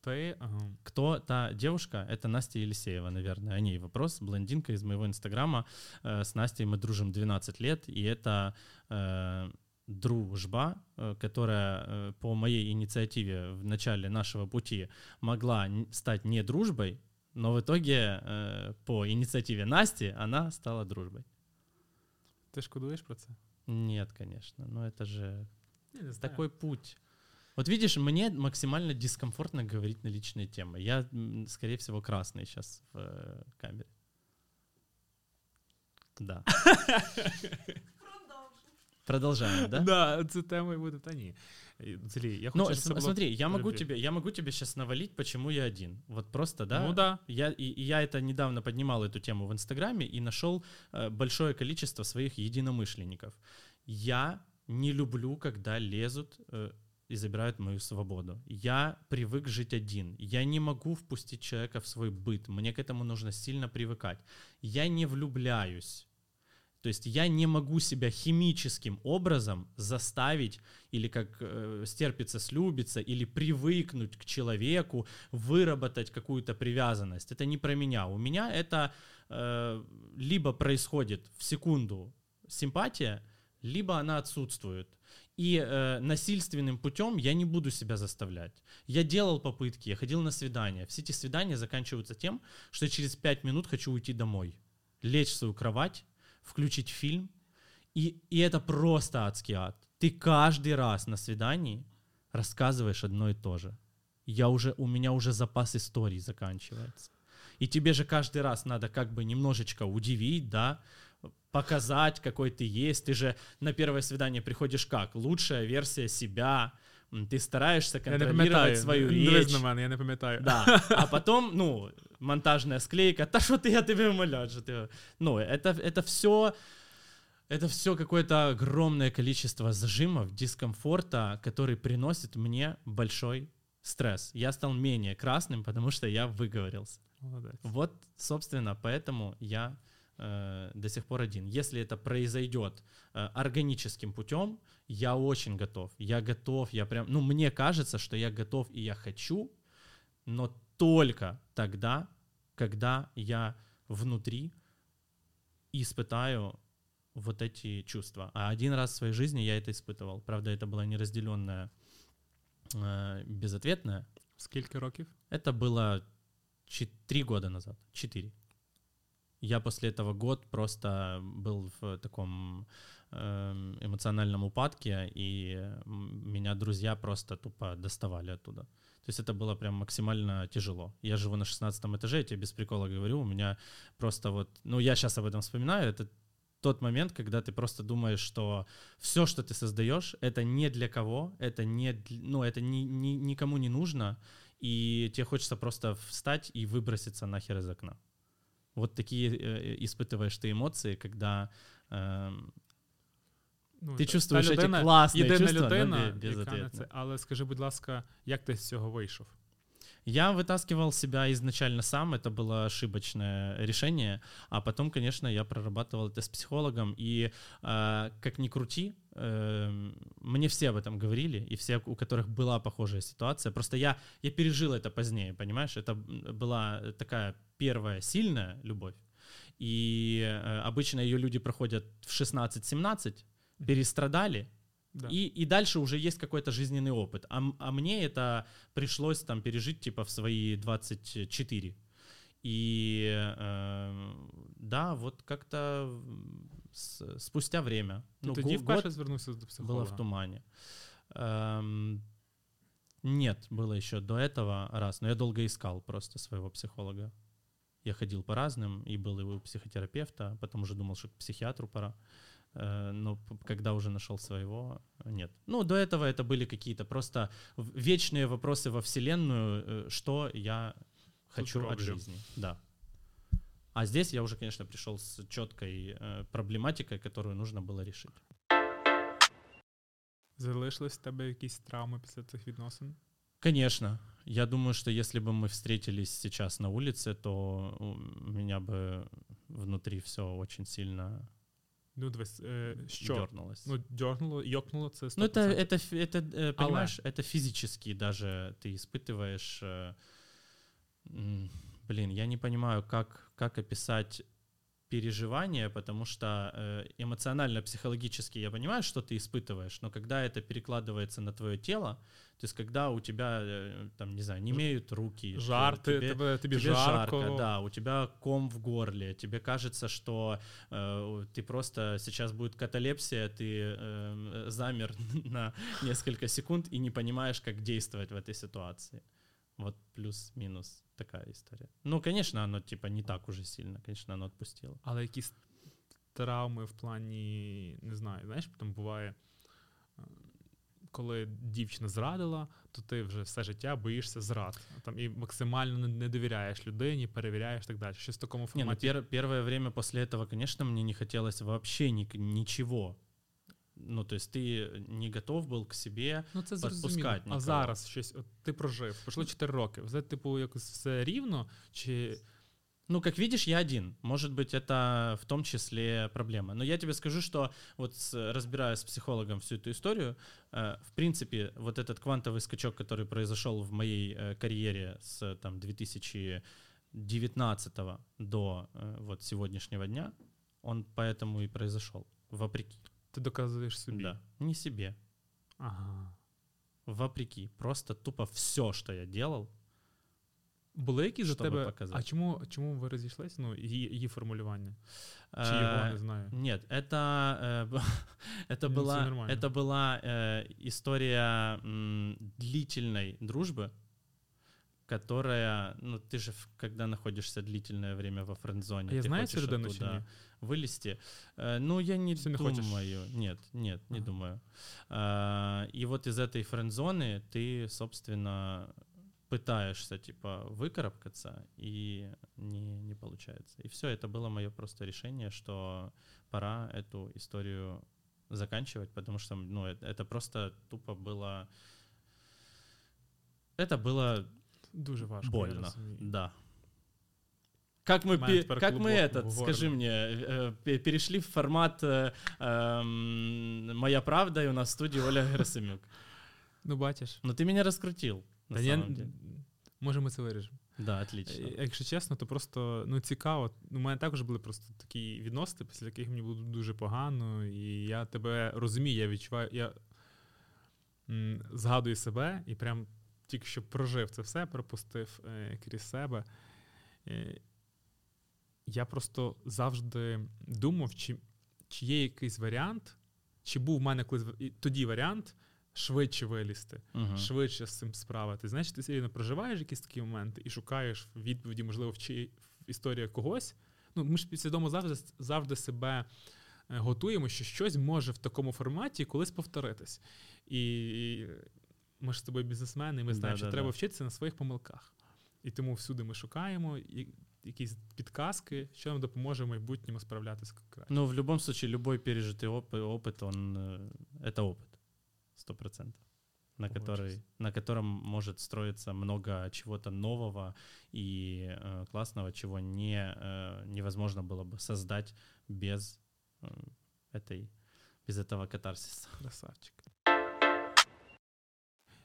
Ти ага, Кто та девушка? Это Настя Елисеева, наверное. О ней вопрос. Блондинка из моего инстаграма. Э, С Настей мы дружим 12 лет, и это э, дружба, э, которая э, по моей инициативе в начале нашего пути могла стать не дружбой, но в итоге э, по инициативе Насти она стала дружбой. ти шкодуєш про це? Нет, конечно, но это же Я не знаю. такой путь. Вот видишь, мне максимально дискомфортно говорить на личные темы. Я, м, скорее всего, красный сейчас в э, камере. Да. Продолжаем, да? Да, це тема і буде, та ні. Взагалі, я хочу, це см- смотри, я могу тебе, я могу тебе сейчас навалить, почему я один. Вот просто, да? Ну да. Я, и, и я это недавно поднимал эту тему в Инстаграме и нашел э, большое количество своих единомышленников. Я не люблю, когда лезут э, и забирают мою свободу. Я привык жить один. Я не могу впустить человека в свой быт. Мне к этому нужно сильно привыкать. Я не влюбляюсь. То есть я не могу себя химическим образом заставить или как э, стерпиться, слюбиться, или привыкнуть к человеку, выработать какую-то привязанность. Это не про меня. У меня это э, либо происходит в секунду симпатия, либо она отсутствует. И э, насильственным путем я не буду себя заставлять. Я делал попытки, я ходил на свидания. Все эти свидания заканчиваются тем, что через пять минут хочу уйти домой, лечь в свою кровать, включить фильм, и, и это просто адский ад. Ты каждый раз на свидании рассказываешь одно и то же. Я уже, у меня уже запас историй заканчивается. И тебе же каждый раз надо как бы немножечко удивить, да, показать, какой ты есть. Ты же на первое свидание приходишь как? Лучшая версия себя. Ты стараешься контролировать свою речь. я не пам'ятаю. Да. А потом, ну, монтажная склейка. Та что ты, я тебе умоляю, что ты... Ну, это, это все... Это все какое-то огромное количество зажимов, дискомфорта, который приносит мне большой стресс. Я стал менее красным, потому что я выговорился. Молодець. Вот, собственно, поэтому я э, до сих пор один. Если это произойдет э, органическим путем, я очень готов. Я готов, я прям, ну, мне кажется, что я готов и я хочу, но только тогда, когда я внутри испытаю вот эти чувства. А один раз в своей жизни я это испытывал. Правда, это было неразделенное, э, безответное. Скільки років? Это было три года назад. Четыре. Я после этого год просто был в таком эм, эмоциональном упадке, и меня друзья просто тупо доставали оттуда. То есть это было прям максимально тяжело. Я живу на 16 этаже, я тебе без прикола говорю, у меня просто вот, ну я сейчас об этом вспоминаю, это тот момент, когда ты просто думаешь, что все, что ты создаешь, это не для кого, это не, ну это ни, ни- никому не нужно, и тебе хочется просто встать и выброситься нахер из окна. Вот такие э, испытываешь ты эмоции, когда эм, Ну, Ти та- чувствуєш та ці людина- класні єдина чувства, да, людина, бе- яка на безответно. це. Але скажи, будь ласка, як ти з цього вийшов? Я вытаскивал себя изначально сам, это было ошибочное решение, а потом, конечно, я прорабатывал это с психологом, и э, как ни крути, э, мне все об этом говорили, и все, у которых была похожая ситуация, просто я, я пережил это позднее, понимаешь, это была такая первая сильная любовь, и э, обычно ее люди проходят в 16-17, перестрадали, Да. и, и дальше уже есть какой-то жизненный опыт. А, а мне это пришлось там пережить типа в свои 24. И э, да, вот как-то с- спустя время, ну, тоді вперше год звернувся до было психолога? в тумане. Эм, нет, было еще до этого раз, но я долго искал просто своего психолога. Я ходил по разным, и был и у психотерапевта, потом уже думал, что к психиатру пора. Э, Но п- когда уже нашел своего, нет. Ну, до этого это были какие-то просто в- вечные вопросы во Вселенную, э, что я хочу от роблю. жизни. Да. А здесь я уже, конечно, пришел с четкой э, проблематикой, которую нужно было решить. Залишились в тебе якісь травми після цих відносин? Конечно. Я думаю, что если бы мы встретились сейчас на улице, то у меня бы внутри все очень сильно ну, дивись, е, що? дернулось. Ну, дьорнуло, йокнуло це 100%. Ну, это, это, это, э, понимаешь, это физически даже ты испытываешь. э, Блин, я не понимаю, как, как описать переживания, потому что э, эмоционально-психологически я понимаю, что ты испытываешь, но когда это перекладывается на твое тело, то есть когда у тебя, э, там, не знаю, не имеют руки, то Жарти, тебе- тебе, тебе жарко. жарко, да, у тебя ком в горле, тебе кажется, что э, ты просто сейчас будет каталепсия, ты э, замер на несколько секунд и не понимаешь, как действовать в этой ситуации. Вот плюс-минус такая история. Ну, конечно, оно типа не так уже сильно, конечно, оно отпустило. Але якісь травми в плані, не знаю, знаєш, там буває, е, коли дівчина зрадила, то ти вже все життя боїшся зрад. Там і максимально не- не довіряєш людині, перевіряєш і так далі. Щось в такому Не, ну форматі. пер- первое время после этого, конечно, мне не хотелось вообще ни- ничего. Ну, то есть ты не готов был к себе. Ну, це Подпускать зрозуміло. А нікого. зараз щось, от ти прожив, пройшло 4 роки. Все, типу, якось все рівно, чи Ну, как видишь, я один. Может быть, это в том числе проблема. Но я тебе скажу, что вот с- разбирая с психологом всю эту историю, э, в принципе, вот этот квантовый скачок, который произошел в моей э, карьере с там 2019 до э, вот сегодняшнего дня, он поэтому и произошел. Вопреки. ти доказуєш собі. Да. Не себе. Ага. Вопреки. Просто тупо все, что я делал, Були якісь за Щоби тебе. показати. А чому, чому ви розійшлись? Ну, її, її формулювання. Чи э, його не знаю. Нет, это, э, б- это Ну, всё была, нормально. это была э, история м, длительной дружбы, которая, ну ты же, когда находишься длительное время во френд-зоне, А я ты знаю хочешь оттуда ні? вылезти. Э, ну, я не Всё не хочешь? думаю. Нет, нет, не Ага. думаю. А, и вот из этой френд-зоны ты, собственно, пытаешься, типа, выкарабкаться, и не, не получается. И все, это было мое просто решение, что пора эту историю заканчивать, потому что, ну, это, это просто тупо было... Это было Дуже важко. я больно, розумію. да. Как мы, У мене пе- тепер как мы клубок этот, в скажи горлі. мне, э, пе- перешли в формат э, эм, «Моя правда» и у нас в студии Оля Герасимюк. Ну, бачиш. Но ты меня раскрутил, на Та я, самом деле. може, ми це виріжемо. Да, отлично. Е, Якщо чесно, то просто ну, цікаво. У мене також були просто такі відносини, після яких мені було дуже погано, і я тебе розумію, я відчуваю, я м, згадую себе і прям тільки що прожив це все, пропустив е, крізь себе. Е, я просто завжди думав, чи, чи є якийсь варіант, чи був в мене колись тоді варіант швидше вилізти Мгм. швидше з цим справити. Знаєш, ти рівно проживаєш якісь такі моменти і шукаєш відповіді, можливо, в, чи, в історії когось. Ну, ми ж підсвідомо завжди, завжди себе е, готуємо, що щось може в такому форматі колись повторитись. І, і ми ж з тобою бізнесмени, і ми знаємо, що Да-да-да. треба вчитися на своїх помилках. І тому всюди ми шукаємо і, якісь підказки, що нам допоможе в майбутньому справлятися краще. Ну, в любом случае, любой пережитый опыт, опыт он, э, это опыт, сто процентов, на, Погоджуюсь. который, на котором может строиться много чего-то нового и э, классного, чего не, э, невозможно было бы создать без э, этой, без этого катарсиса. Красавчик.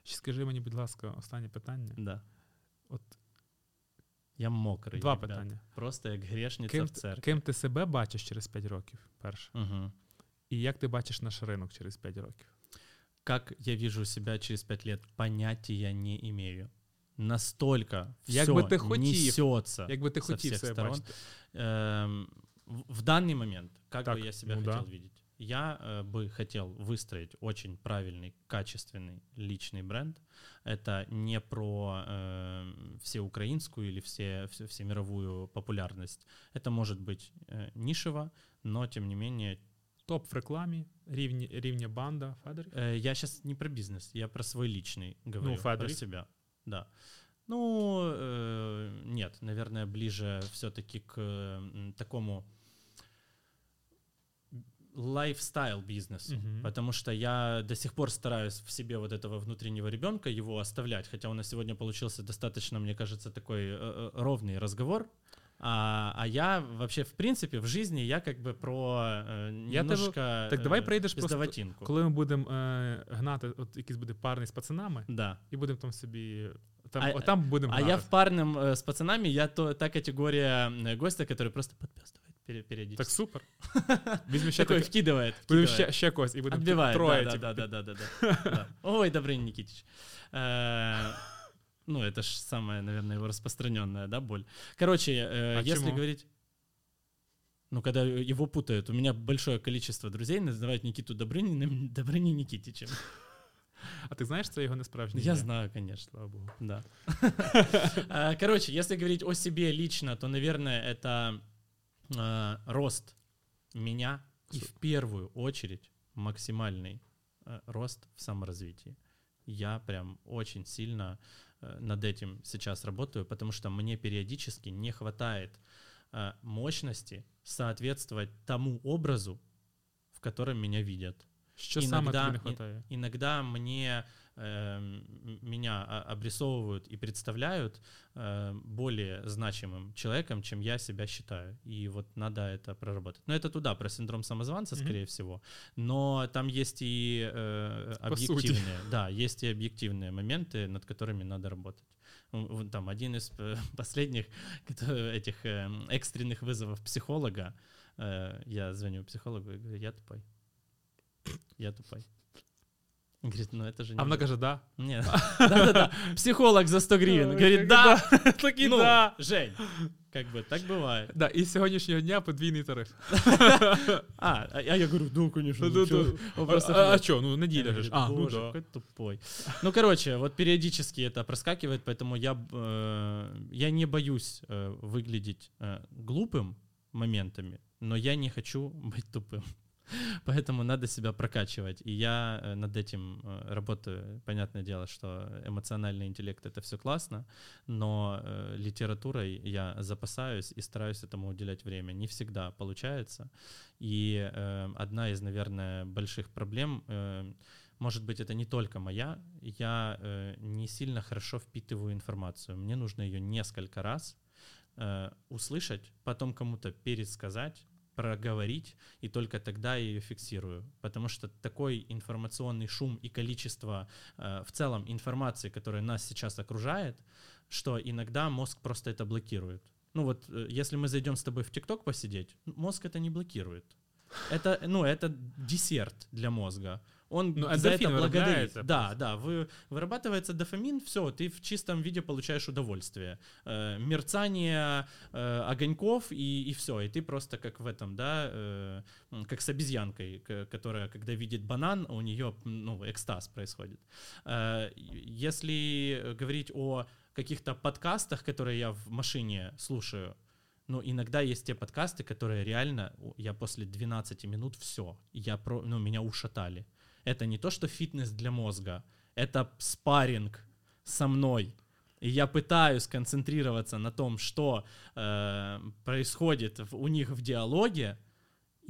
Ще скажи мені, будь ласка, останнє питання. Да. От Я мокрий. два ребят. питання. Просто як грешниця Ким, в церкві. ким ти себе бачиш через 5 років, перше? Угу. І як ти бачиш наш ринок через 5 років? Как я вижу себя через пять лет, понятия не имею. Настолько Як все би ти хотів, несется. Як би ти со хотів всех себе сторон. бачити? Эм, в в данный момент, как Так, бы я себя ну хотел да. видеть? Я э, бы хотел выстроить очень правильный, качественный личный бренд. Это не про э, всеукраинскую или все, все, всемировую популярность. Это может быть э, нишево, но тем не менее Топ в рекламі, рівні, рівня банда Федорів. Э, Я сейчас не про бизнес, я про свой личный говорю, Ну, про Федорив. себя. Да. Ну, э, нет, наверное, ближе все-таки к м, такому лайфстайл бизнесу, Мгм. потому что я до сих пор стараюсь в себе вот этого внутреннего ребенка его оставлять, хотя у нас сегодня получился достаточно, мне кажется, такой э, э, ровный разговор. А, а я вообще, в принципе, в жизни я как бы про э, Я тебе- немножко Так давай э, пройдеш просто, коли ми будемо е, гнати, от якийсь буде парний з пацанами, Да. і будемо там собі. Там, А- там будемо А гнати. я в парном э, с пацанами, я то, та категория гостя, который просто подпёстывает пере- периодически. Так супер. Візьми ще Такой так, вкидывает. будемо вкидывает. ще, ще когось, і будемо Отбивает, троє. да, типу. да, да, да, да, да, да. Ой, Добрыня Никитич. Э, Ну, это ж самая, наверное, его распространенная, да, боль. Короче, э, А если чему? говорить... Ну, когда его путают, у меня большое количество друзей называют Никиту Добрыниным Добрыней Никитичем. А ти знаєш, це його несправжнє Я ім'я? знаю, конечно, слава богу, да. А, Короче, если говорить о себе лично, то, наверное, это э, рост меня и в первую очередь максимальный э, рост в саморазвитии. Я прям очень сильно э, над этим сейчас работаю, потому что мне периодически не хватает э, мощности соответствовать тому образу, в котором меня видят. Що саме Іногда- тобі не і- вистачає? Иногда мне э, м- меня а- обрисовывают и представляют э, более значимым человеком, чем я себя считаю. И вот надо это проработать. Но это туда, про синдром самозванца, скорее всего. Но там есть и э, объективные, да, есть и объективные моменты, над которыми надо работать. Там один из э, последних этих э, экстренных вызовов психолога. э, Я звоню психологу и говорю, я тупой. Я тупой. Он говорит, ну это же не... А вона вы». каже, да. Нет. Да-да-да. Психолог за 100 гривен. Говорит, Ой, да. Так і Ну, да. Жень, как бы так бывает. Да, і з сьогоднішнього дня подвійний тариф. А, а а я говорю, ну, конечно. Да, ну, да, чё, А, вопросов а, а нет. що, ну Я неділя говорю, ж. А, ну «Боже, да. какой тупой. Ну, короче, вот периодически это проскакивает, поэтому я, э, я не боюсь э, выглядеть э, глупым моментами, но я не хочу быть тупым. Поэтому надо себя прокачивать. И я э, над этим э, работаю. Понятное дело, что эмоциональный интеллект это все классно, но э, литературой я запасаюсь и стараюсь этому уделять время. Не всегда получается. И одна из, наверное, больших проблем, может быть, это не только моя, я не сильно хорошо впитываю информацию. Мне нужно ее несколько раз услышать, потом кому-то пересказать, проговорить, и только тогда я ее фиксирую. Потому что такой информационный шум и количество э, в целом информации, которая нас сейчас окружает, что иногда мозг просто это блокирует. Ну вот, э, если мы зайдем с тобой в ТикТок посидеть, мозг это не блокирует. Это, ну, это десерт для мозга. Он Ну, за это благодарит. вырабатывается Да, да, вы, вырабатывается дофамин, все, ты в чистом виде получаешь удовольствие. Э, мерцание э, огоньков и, и все. И ты просто как в этом, да, э, как с обезьянкой, которая, когда видит банан, у нее, ну, экстаз происходит. Э, если говорить о каких-то подкастах, которые я в машине слушаю, ну, иногда есть те подкасты, которые реально, я после 12 минут все, я про, ну, меня ушатали Это не то, что фитнес для мозга, это спарринг со мной. И я пытаюсь концентрироваться на том, что э, происходит в- у них в диалоге,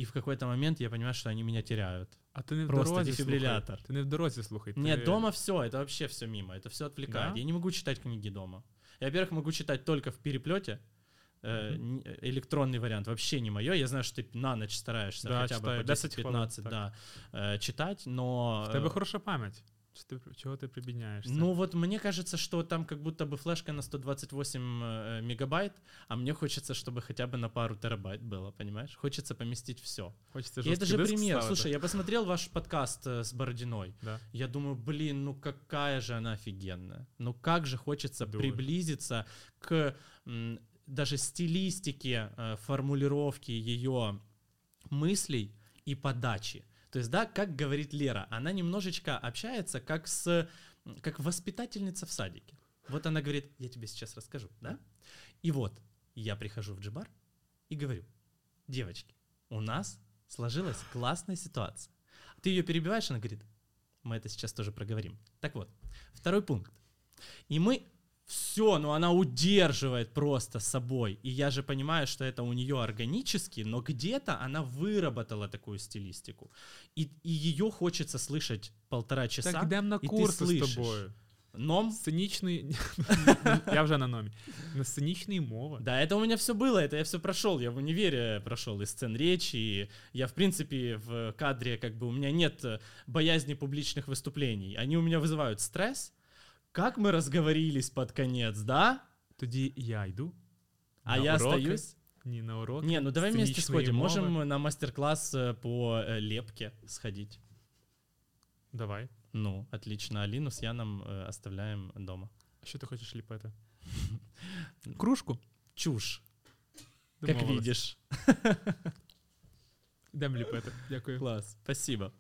и в какой-то момент я понимаю, что они меня теряют. А ти не в Просто дорозі дефібрилятор. слухай. Ти не в дорозі слухай. ти- Нет, дома все, это вообще все мимо, это все отвлекает. Да? Я не могу читать книги дома. Я, во-первых, могу читать только в переплете. Э, н- электронный вариант вообще не мое. Я знаю, что ты на ночь стараешься Да, хотя бы читаю. по 10 10-15 хвилин, да, э, читать, но... В тебе э, хороша пам'ять. Чого ти прибідняєшся? ну вот мне кажется, что там как будто бы флешка на 128 э, мегабайт, а мне хочется, чтобы хотя бы на пару терабайт было, понимаешь? Хочется поместить все. Хочеться И это же пример. ставити. Слушай, я посмотрел ваш подкаст э, с Бородиной. Да. Я думаю, блин, ну какая же она офигенная. Ну как же хочется Дуже. приблизиться к даже стилистике э, формулировки ее мыслей и подачи. То есть, да, как говорит Лера, она немножечко общается как с как воспитательница в садике. Вот она говорит, я тебе сейчас расскажу, да? И вот я прихожу в джибар и говорю, девочки, у нас сложилась классная ситуация. Ты ее перебиваешь, она говорит, мы это сейчас тоже проговорим. Так вот, второй пункт. И мы все, ну она удерживает просто собой. И я же понимаю, что это у нее органически, но где-то она выработала такую стилистику. И, и ее хочется слышать полтора часа. Так йдемо на і ти курси з слышиш. тобою. Ном? Сценічний. Я вже на номі. На сценічної мови. Да, это у меня все было, это я все прошел. Я в универе прошел и сцен речи. И я, в принципе, в кадре, как бы, у меня нет э, боязни публичных выступлений. Они у меня вызывают стресс. Как мы разговорились под конец, да? Тоді я йду. А на я уроки. остаюсь. Ні, на уроки. Не, ну давай вместе сценічної сходим. мови. Можем на мастер-класс э, по э, лепке сходить. Давай. Ну, отлично. Алину с Яном э, оставляем дома. Що ти хочеш ліпити? Кружку. Чушь, как Домовились. видишь. Йдемо ліпити. Дякую. Класс, спасибо.